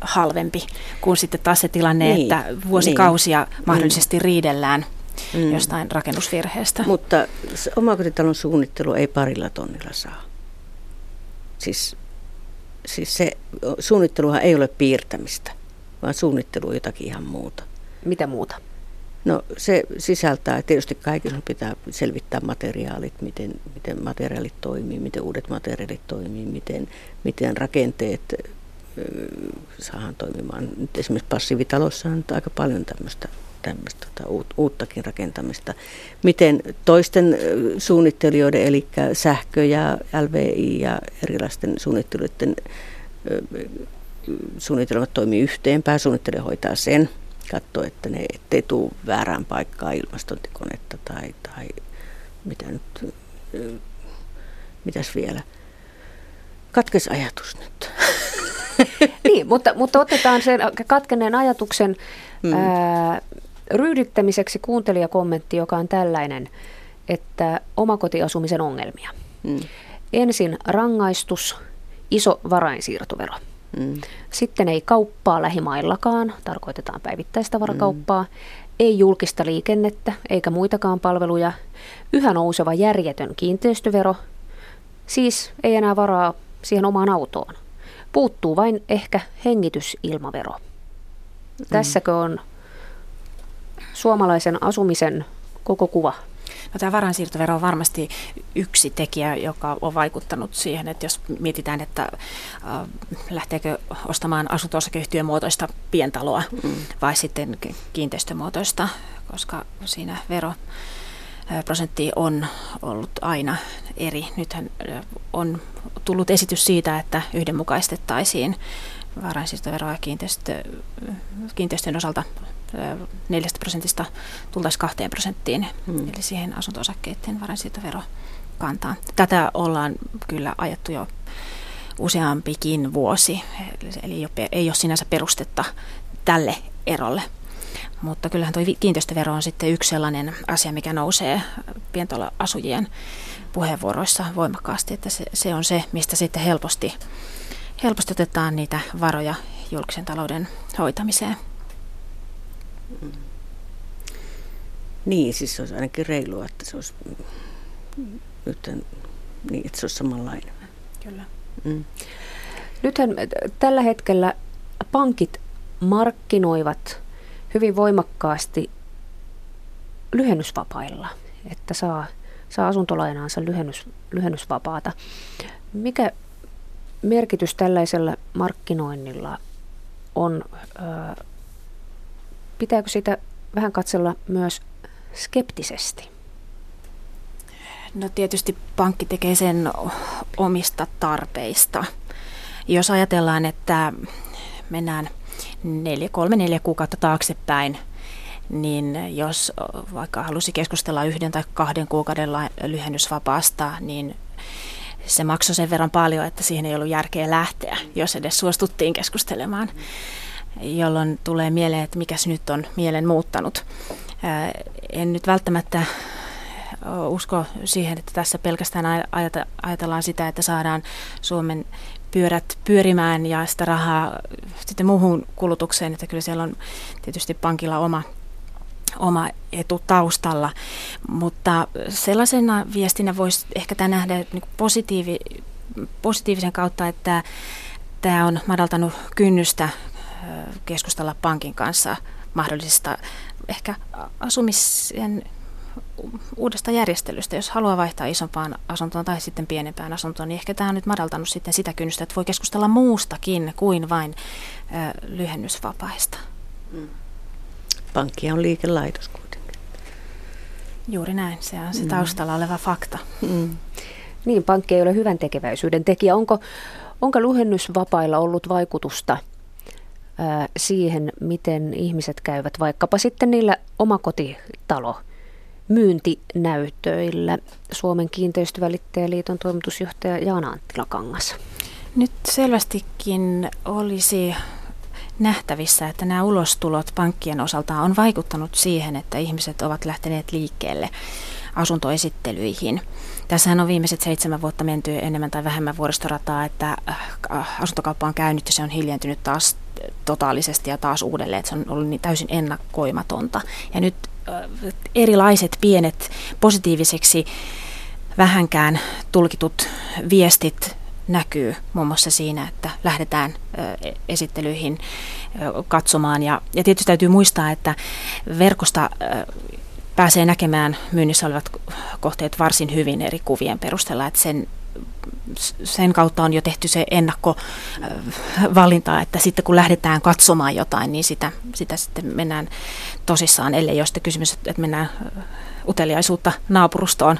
halvempi kuin sitten taas se tilanne, niin, että vuosikausia niin. mahdollisesti riidellään mm. jostain rakennusvirheestä. Mutta omakotitalon suunnittelu ei parilla tonnilla saa. Siis, siis se suunnitteluhan ei ole piirtämistä, vaan suunnittelu on jotakin ihan muuta. Mitä muuta? No se sisältää, tietysti kaikilla pitää selvittää materiaalit, miten, miten materiaalit toimii, miten uudet materiaalit toimii, miten, miten rakenteet saadaan toimimaan. Nyt esimerkiksi passiivitalossa on aika paljon tämmöistä tämmöistä tota, uuttakin rakentamista. Miten toisten suunnittelijoiden, eli sähkö ja LVI ja erilaisten suunnittelijoiden suunnitelmat toimii yhteen. Pääsuunnittelija hoitaa sen katsoa, että ne ettei tule väärään paikkaan ilmastointikonetta tai, tai mitä nyt, mitäs vielä. Katkes ajatus nyt. niin, mutta, mutta otetaan sen katkeneen ajatuksen hmm. ää, ryydittämiseksi kuuntelijakommentti, joka on tällainen, että omakotiasumisen ongelmia. Hmm. Ensin rangaistus, iso varainsiirtovero. Mm. Sitten ei kauppaa lähimaillakaan, tarkoitetaan päivittäistavarakauppaa, mm. ei julkista liikennettä eikä muitakaan palveluja, yhä nouseva järjetön kiinteistövero, siis ei enää varaa siihen omaan autoon. Puuttuu vain ehkä hengitysilmavero. Mm. Tässäkö on suomalaisen asumisen koko kuva? No, tämä varainsiirtovero on varmasti yksi tekijä, joka on vaikuttanut siihen, että jos mietitään, että äh, lähteekö ostamaan asunto muotoista pientaloa mm. vai sitten kiinteistömuotoista, koska siinä vero prosentti on ollut aina eri. Nythän on tullut esitys siitä, että yhdenmukaistettaisiin varainsiirtoveroa ja kiinteistö, kiinteistön osalta 4 prosentista tultaisiin 2 prosenttiin, hmm. eli siihen asunto-osakkeiden varainsiirtovero-kantaan. Tätä ollaan kyllä ajettu jo useampikin vuosi, eli ei ole sinänsä perustetta tälle erolle. Mutta kyllähän tuo kiinteistövero on sitten yksi sellainen asia, mikä nousee pientaloasujien puheenvuoroissa voimakkaasti, että se, se on se, mistä sitten helposti, helposti otetaan niitä varoja julkisen talouden hoitamiseen. Niin, siis se olisi ainakin reilua, että se olisi nyt niin, että se olisi samanlainen. Kyllä. Mm. Nythän tällä hetkellä pankit markkinoivat hyvin voimakkaasti lyhennysvapailla, että saa, saa asuntolainaansa lyhennys, lyhennysvapaata. Mikä merkitys tällaisella markkinoinnilla on ö, pitääkö sitä vähän katsella myös skeptisesti? No tietysti pankki tekee sen omista tarpeista. Jos ajatellaan, että mennään neljä, kolme, neljä kuukautta taaksepäin, niin jos vaikka halusi keskustella yhden tai kahden kuukauden lyhennysvapaasta, niin se maksoi sen verran paljon, että siihen ei ollut järkeä lähteä, jos edes suostuttiin keskustelemaan, jolloin tulee mieleen, että mikäs nyt on mielen muuttanut. En nyt välttämättä usko siihen, että tässä pelkästään ajatellaan sitä, että saadaan Suomen pyörät pyörimään ja sitä rahaa sitten muuhun kulutukseen, että kyllä siellä on tietysti pankilla oma, oma etu taustalla, mutta sellaisena viestinä voisi ehkä tämä nähdä niin positiivi, positiivisen kautta, että tämä on madaltanut kynnystä keskustella pankin kanssa mahdollisista ehkä asumisen uudesta järjestelystä. Jos haluaa vaihtaa isompaan asuntoon tai sitten pienempään asuntoon, niin ehkä tämä on nyt madaltanut sitten sitä kynnystä, että voi keskustella muustakin kuin vain ö, lyhennysvapaista. Mm. Pankki on liikelaitos kuitenkin. Juuri näin, se on se mm. taustalla oleva fakta. Mm. Niin, pankki ei ole hyvän tekeväisyyden tekijä. Onko, onko lyhennysvapailla ollut vaikutusta siihen, miten ihmiset käyvät vaikkapa sitten niillä omakotitalo myyntinäytöillä. Suomen kiinteistövälittäjäliiton toimitusjohtaja Jaana Anttila Kangas. Nyt selvästikin olisi nähtävissä, että nämä ulostulot pankkien osalta on vaikuttanut siihen, että ihmiset ovat lähteneet liikkeelle asuntoesittelyihin. Tässähän on viimeiset seitsemän vuotta menty enemmän tai vähemmän vuoristorataa, että äh, asuntokauppa on käynyt ja se on hiljentynyt taas totaalisesti ja taas uudelleen, että se on ollut niin täysin ennakoimatonta. Ja nyt äh, erilaiset pienet positiiviseksi vähänkään tulkitut viestit näkyy muun muassa siinä, että lähdetään äh, esittelyihin katsomaan. Ja, ja tietysti täytyy muistaa, että verkosta pääsee näkemään myynnissä olevat kohteet varsin hyvin eri kuvien perusteella, että sen sen kautta on jo tehty se ennakkovalinta, että sitten kun lähdetään katsomaan jotain, niin sitä, sitä sitten mennään tosissaan, ellei ole sitten kysymys, että mennään uteliaisuutta naapurustoon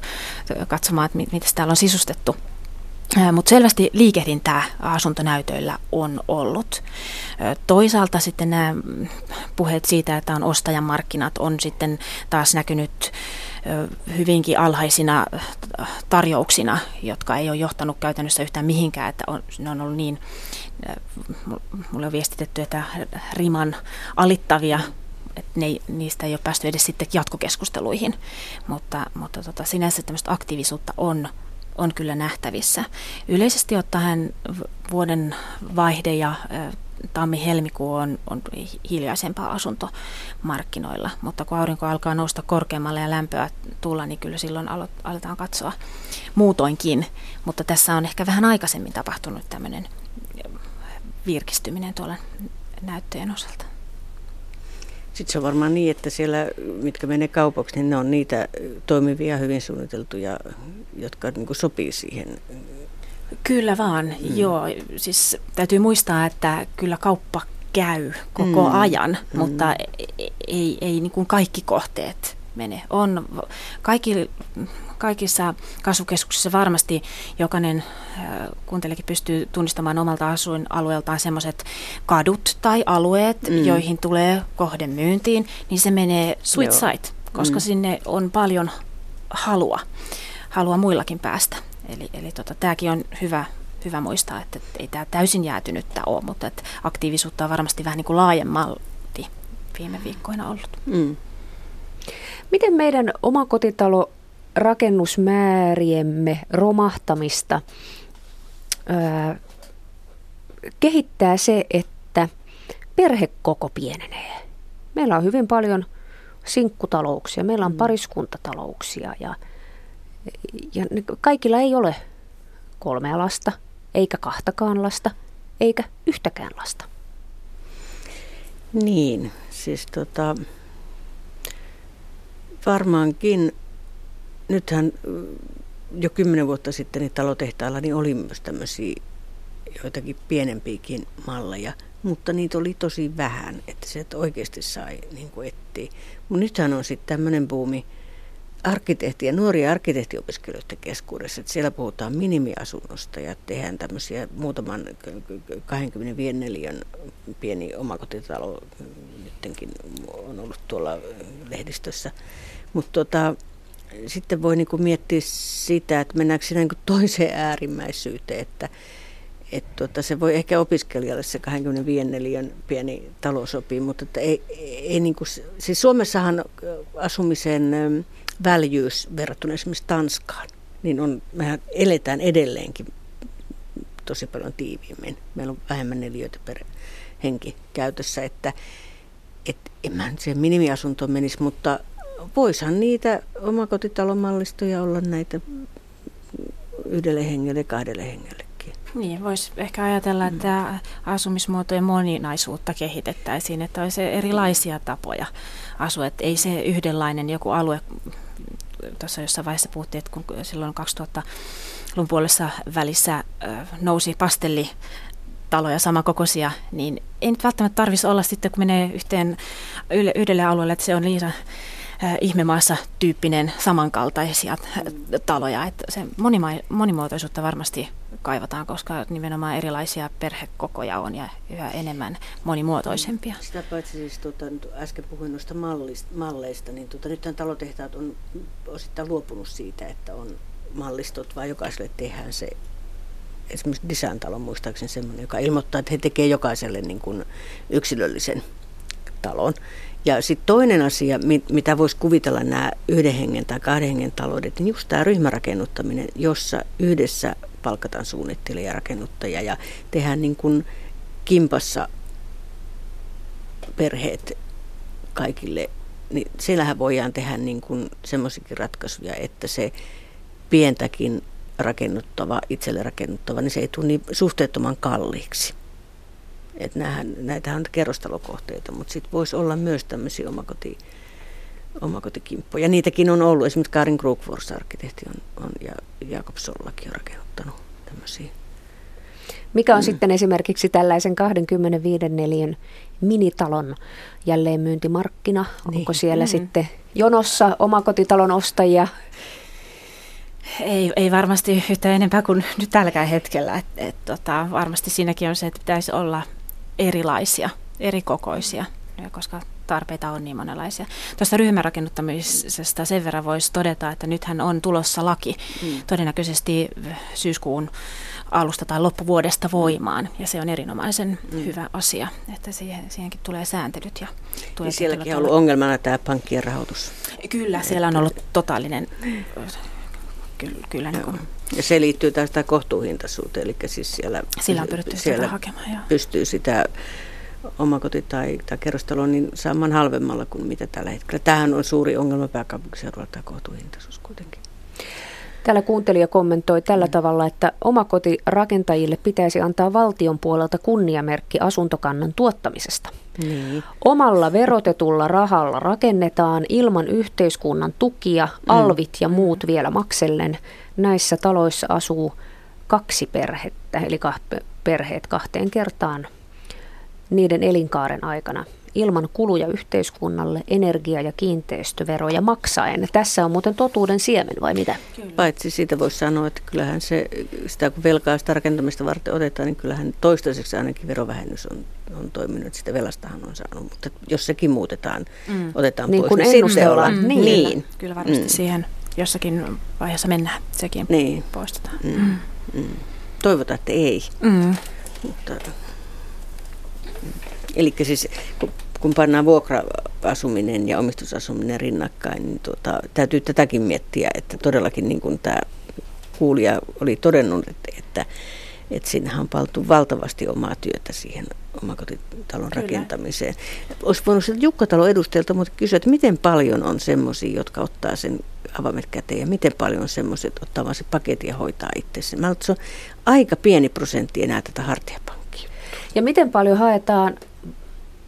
katsomaan, että mitä täällä on sisustettu. Mutta selvästi liikehdintää asuntonäytöillä on ollut. Toisaalta sitten nämä puheet siitä, että on ostajamarkkinat, on sitten taas näkynyt hyvinkin alhaisina tarjouksina, jotka ei ole johtanut käytännössä yhtään mihinkään, että on, ne on ollut niin, mulle on viestitetty, että riman alittavia että ne, niistä ei ole päästy edes sitten jatkokeskusteluihin, mutta, mutta tota, sinänsä tämmöistä aktiivisuutta on on kyllä nähtävissä. Yleisesti ottaen vuoden vaihde ja tammi-helmikuu on, on hiljaisempaa asuntomarkkinoilla, mutta kun aurinko alkaa nousta korkeammalle ja lämpöä tulla, niin kyllä silloin aletaan katsoa muutoinkin. Mutta tässä on ehkä vähän aikaisemmin tapahtunut tämmöinen virkistyminen tuolla näyttöjen osalta. Sitten se on varmaan niin, että siellä, mitkä menee kaupaksi, niin ne on niitä toimivia, hyvin suunniteltuja, jotka niin kuin sopii siihen. Kyllä vaan, mm. joo. Siis täytyy muistaa, että kyllä kauppa käy koko mm. ajan, mm. mutta ei, ei, ei niin kuin kaikki kohteet mene. On kaikki, kaikissa kasvukeskuksissa varmasti jokainen äh, kuuntelijakin pystyy tunnistamaan omalta asuinalueeltaan semmoiset kadut tai alueet, mm. joihin tulee kohden myyntiin, niin se menee sweet site, koska mm. sinne on paljon halua, halua muillakin päästä. Eli, eli tota, tämäkin on hyvä, hyvä muistaa, että ei tämä täysin jäätynyttä ole, mutta että aktiivisuutta on varmasti vähän niin kuin laajemmalti viime viikkoina ollut. Mm. Miten meidän omakotitalo rakennusmääriemme romahtamista öö, kehittää se, että perhekoko pienenee. Meillä on hyvin paljon sinkkutalouksia, meillä on mm. pariskuntatalouksia ja, ja kaikilla ei ole kolmea lasta, eikä kahtakaan lasta, eikä yhtäkään lasta. Niin, siis tota, varmaankin nythän jo kymmenen vuotta sitten niin talotehtailla niin oli myös tämmöisiä joitakin pienempiäkin malleja. mutta niitä oli tosi vähän, että se että oikeasti sai niin kuin etsiä. Mutta nythän on sitten tämmöinen buumi arkkitehti- ja nuoria arkkitehtiopiskelijoiden keskuudessa, että siellä puhutaan minimiasunnosta ja tehdään tämmöisiä muutaman 25 neliön pieni omakotitalo, nytkin on ollut tuolla lehdistössä. Mutta tota, sitten voi niinku miettiä sitä, että mennäänkö siinä niinku toiseen äärimmäisyyteen, että et tota, se voi ehkä opiskelijalle se 25 neliön pieni talo sopii, mutta että ei, ei niinku, siis Suomessahan asumisen väljyys verrattuna esimerkiksi Tanskaan, niin on, mehän eletään edelleenkin tosi paljon tiiviimmin. Meillä on vähemmän neliöitä per henki käytössä, että et en mä nyt siihen minimiasuntoon menisi, mutta voisihan niitä omakotitalomallistoja olla näitä yhdelle hengelle kahdelle hengellekin. Niin, voisi ehkä ajatella, että asumismuotojen moninaisuutta kehitettäisiin, että olisi erilaisia tapoja asua, että ei se yhdenlainen joku alue, tuossa jossain vaiheessa puhuttiin, että kun silloin 2000-luvun puolessa välissä nousi pastelli taloja samankokoisia, niin ei nyt välttämättä tarvitsisi olla sitten, kun menee yhteen yhdelle alueelle, että se on liian ihmemaassa tyyppinen samankaltaisia taloja. Että se monima- monimuotoisuutta varmasti kaivataan, koska nimenomaan erilaisia perhekokoja on ja yhä enemmän monimuotoisempia. Sitä paitsi siis tuota, äsken puhuin noista mallista, malleista, niin tuota, nyt talotehtaat on osittain luopunut siitä, että on mallistot, vaan jokaiselle tehdään se esimerkiksi design-talon muistaakseni semmoinen, joka ilmoittaa, että he tekevät jokaiselle niin kuin yksilöllisen talon. Ja sitten toinen asia, mitä voisi kuvitella nämä yhden hengen tai kahden hengen taloudet, niin just tämä ryhmärakennuttaminen, jossa yhdessä palkataan suunnittelija ja rakennuttajia ja tehdään niin kuin kimpassa perheet kaikille, niin siellähän voidaan tehdä niin kuin semmoisiakin ratkaisuja, että se pientäkin rakennuttava, itselle rakennuttava, niin se ei tule niin suhteettoman kalliiksi. Että nämähän, näitähän on kerrostalokohteita, mutta sitten voisi olla myös tämmöisiä omakoti, omakotikimppoja. Niitäkin on ollut. Esimerkiksi Karin Krugfors arkkitehti on, on, ja Jakob Sollakin on rakennuttanut tämmöisiä. Mikä on mm. sitten esimerkiksi tällaisen 25 neliön minitalon jälleenmyyntimarkkina? Niin. Onko siellä mm. sitten jonossa omakotitalon ostajia? Ei, ei varmasti yhtä enempää kuin nyt tälläkään hetkellä. Et, et, tota, varmasti siinäkin on se, että pitäisi olla erilaisia, eri kokoisia, koska tarpeita on niin monenlaisia. Tuosta ryhmärakennuttamisesta sen verran voisi todeta, että nythän on tulossa laki mm. todennäköisesti syyskuun alusta tai loppuvuodesta voimaan, ja se on erinomaisen mm. hyvä asia, että siihen, siihenkin tulee sääntelyt. Ja, tulee ja sielläkin on ollut ongelmana tämä pankkien rahoitus. Kyllä, siellä on ollut totaalinen kyllä, kyllä niin kuin. Ja se liittyy tästä kohtuuhintaisuuteen, eli siis siellä, Sillä on pyritty siellä sitä hakemaan. Joo. pystyy sitä omakoti- tai, tai kerrostalo niin saamaan halvemmalla kuin mitä tällä hetkellä. Tämähän on suuri ongelma pääkaupunkiseudulla, tämä kohtuuhintaisuus kuitenkin. Täällä kuuntelija kommentoi tällä tavalla, että omakotirakentajille pitäisi antaa valtion puolelta kunniamerkki asuntokannan tuottamisesta. Niin. Omalla verotetulla rahalla rakennetaan ilman yhteiskunnan tukia, mm. alvit ja muut vielä maksellen. Näissä taloissa asuu kaksi perhettä, eli perheet kahteen kertaan niiden elinkaaren aikana ilman kuluja yhteiskunnalle, energia- ja kiinteistöveroja maksaen. Tässä on muuten totuuden siemen vai mitä? Kyllä. Paitsi siitä voisi sanoa, että kyllähän se, sitä kun velkaa sitä rakentamista varten otetaan, niin kyllähän toistaiseksi ainakin verovähennys on, on toiminut. Sitä velastahan on saanut, mutta jos sekin muutetaan, mm. otetaan niin pois, kun niin sitten ollaan. Mm. Niin. niin. Kyllä varmasti mm. siihen jossakin vaiheessa mennään, sekin niin. poistetaan. Mm. Mm. Mm. Toivotaan, että ei. Mm. Mutta Eli siis kun, pannaan vuokra-asuminen ja omistusasuminen rinnakkain, niin tuota, täytyy tätäkin miettiä, että todellakin niin kuin tämä kuulija oli todennut, että, että, että siinähän on paltu valtavasti omaa työtä siihen omakotitalon Kyllä. rakentamiseen. Olisi voinut sieltä Jukkatalon edustajilta mutta kysyä, että miten paljon on semmoisia, jotka ottaa sen avaimet käteen ja miten paljon on semmoisia, jotka ottaa vaan se paketin ja hoitaa itse. Mä se on aika pieni prosentti enää tätä hartiapankkia. Ja miten paljon haetaan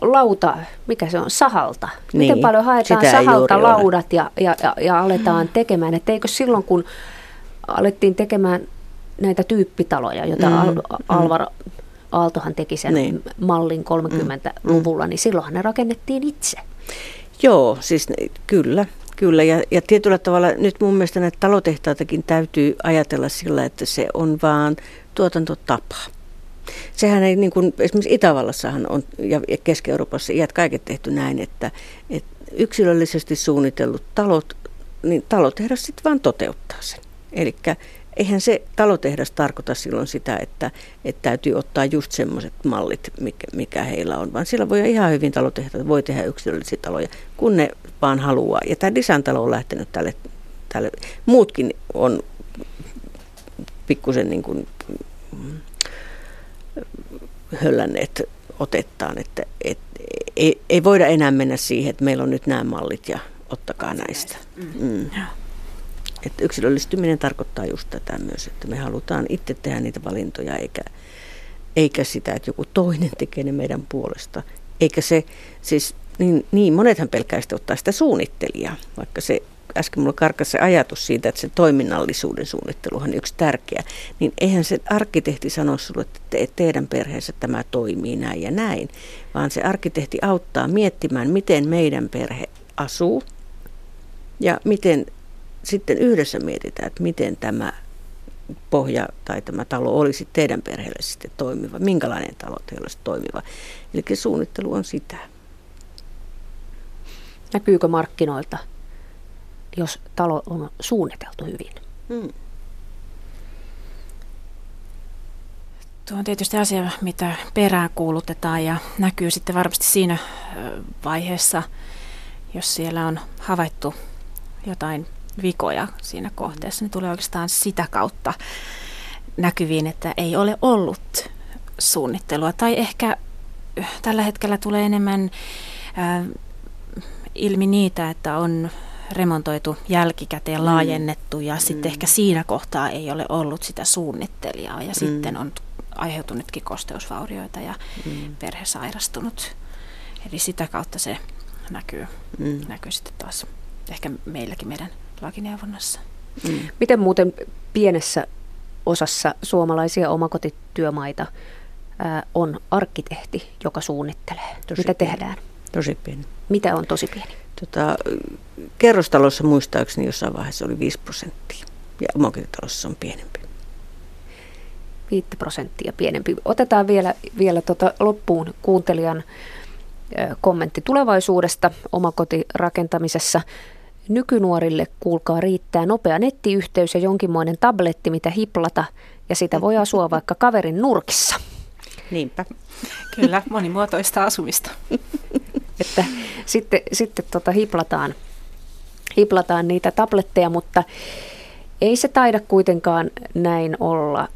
lauta, mikä se on, sahalta. Niin, Miten paljon haetaan sahalta laudat ja, ja, ja, ja aletaan mm. tekemään. Että eikö silloin, kun alettiin tekemään näitä tyyppitaloja, joita mm, Al- mm. Alvar Aaltohan teki sen niin. mallin 30-luvulla, mm. niin silloinhan ne rakennettiin itse. Joo, siis kyllä. Kyllä, ja, ja tietyllä tavalla nyt mun mielestä näitä talotehtaitakin täytyy ajatella sillä, että se on vaan tuotantotapa. Sehän ei, niin kuin esimerkiksi Itävallassahan on, ja Keski-Euroopassa iät kaiket tehty näin, että, että yksilöllisesti suunnitellut talot, niin talotehdas sitten vaan toteuttaa sen. Eli eihän se talotehdas tarkoita silloin sitä, että, että täytyy ottaa just semmoiset mallit, mikä, mikä heillä on, vaan sillä voi ihan hyvin talotehtaat, voi tehdä yksilöllisiä taloja, kun ne vaan haluaa. Ja tämä design-talo on lähtenyt tälle, tälle, muutkin on pikkusen niin kuin, höllänneet otettaan, että et, ei, ei voida enää mennä siihen, että meillä on nyt nämä mallit ja ottakaa näistä. Mm. Mm. Että yksilöllistyminen tarkoittaa just tätä myös, että me halutaan itse tehdä niitä valintoja, eikä, eikä sitä, että joku toinen tekee ne meidän puolesta. Eikä se, siis niin, niin monethan pelkää ottaa sitä suunnittelijaa, vaikka se äsken mulla karkasi se ajatus siitä, että se toiminnallisuuden suunnitteluhan on yksi tärkeä, niin eihän se arkkitehti sano sinulle, että te, teidän perheessä tämä toimii näin ja näin, vaan se arkkitehti auttaa miettimään, miten meidän perhe asuu ja miten sitten yhdessä mietitään, että miten tämä pohja tai tämä talo olisi teidän perheelle sitten toimiva, minkälainen talo teille olisi toimiva. Eli suunnittelu on sitä. Näkyykö markkinoilta, jos talo on suunniteltu hyvin? Hmm. Tuo on tietysti asia, mitä perään kuulutetaan ja näkyy sitten varmasti siinä vaiheessa, jos siellä on havaittu jotain vikoja siinä kohteessa, niin tulee oikeastaan sitä kautta näkyviin, että ei ole ollut suunnittelua. Tai ehkä tällä hetkellä tulee enemmän äh, ilmi niitä, että on remontoitu jälkikäteen, mm. laajennettu ja mm. sitten ehkä siinä kohtaa ei ole ollut sitä suunnittelijaa ja mm. sitten on aiheutunutkin kosteusvaurioita ja mm. perhe sairastunut. Eli sitä kautta se näkyy, mm. näkyy sitten taas ehkä meilläkin meidän lakineuvonnassa. Mm. Miten muuten pienessä osassa suomalaisia omakotityömaita ää, on arkkitehti, joka suunnittelee? Tosi Mitä pieni. tehdään? Tosi pieni. Mitä on tosi pieni? Tota, kerrostalossa muistaakseni jossain vaiheessa oli 5 prosenttia ja omakotitalossa on pienempi. 5 prosenttia pienempi. Otetaan vielä, vielä tota loppuun kuuntelijan kommentti tulevaisuudesta omakotirakentamisessa. Nykynuorille, kuulkaa, riittää nopea nettiyhteys ja jonkinmoinen tabletti, mitä hiplata, ja sitä voi asua vaikka kaverin nurkissa. Niinpä. Kyllä, monimuotoista asumista. että sitten, sitten tota hiplataan, hiplataan niitä tabletteja, mutta ei se taida kuitenkaan näin olla.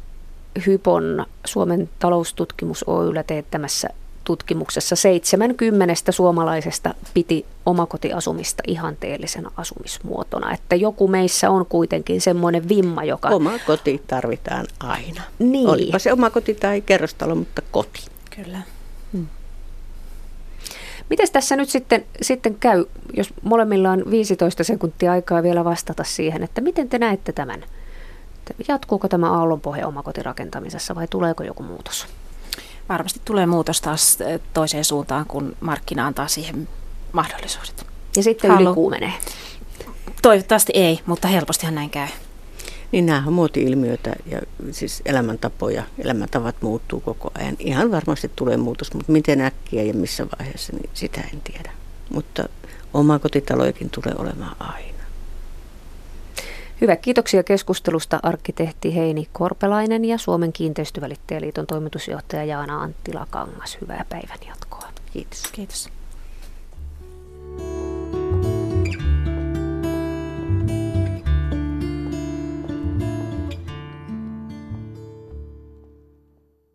Hypon Suomen taloustutkimus Oyllä teettämässä tutkimuksessa 70 suomalaisesta piti omakotiasumista ihanteellisena asumismuotona. Että joku meissä on kuitenkin semmoinen vimma, joka... Oma koti tarvitaan aina. Niin. Olipa se oma koti tai kerrostalo, mutta koti. Kyllä. Miten tässä nyt sitten, sitten käy, jos molemmilla on 15 sekuntia aikaa vielä vastata siihen, että miten te näette tämän? Jatkuuko tämä aallonpohja omakotirakentamisessa vai tuleeko joku muutos? varmasti tulee muutos taas eh, toiseen suuntaan, kun markkina antaa siihen mahdollisuudet. Ja sitten Halu. ylikuumenee? Toivottavasti ei, mutta helpostihan näin käy. Niin nämä on muoti-ilmiöitä ja siis elämäntapoja, elämäntavat muuttuu koko ajan. Ihan varmasti tulee muutos, mutta miten äkkiä ja missä vaiheessa, niin sitä en tiedä. Mutta oma kotitaloikin tulee olemaan aina. Hyvä, kiitoksia keskustelusta arkkitehti Heini Korpelainen ja Suomen kiinteistövälittäjäliiton toimitusjohtaja Jaana Anttila Kangas. Hyvää päivän jatkoa. Kiitos. Kiitos.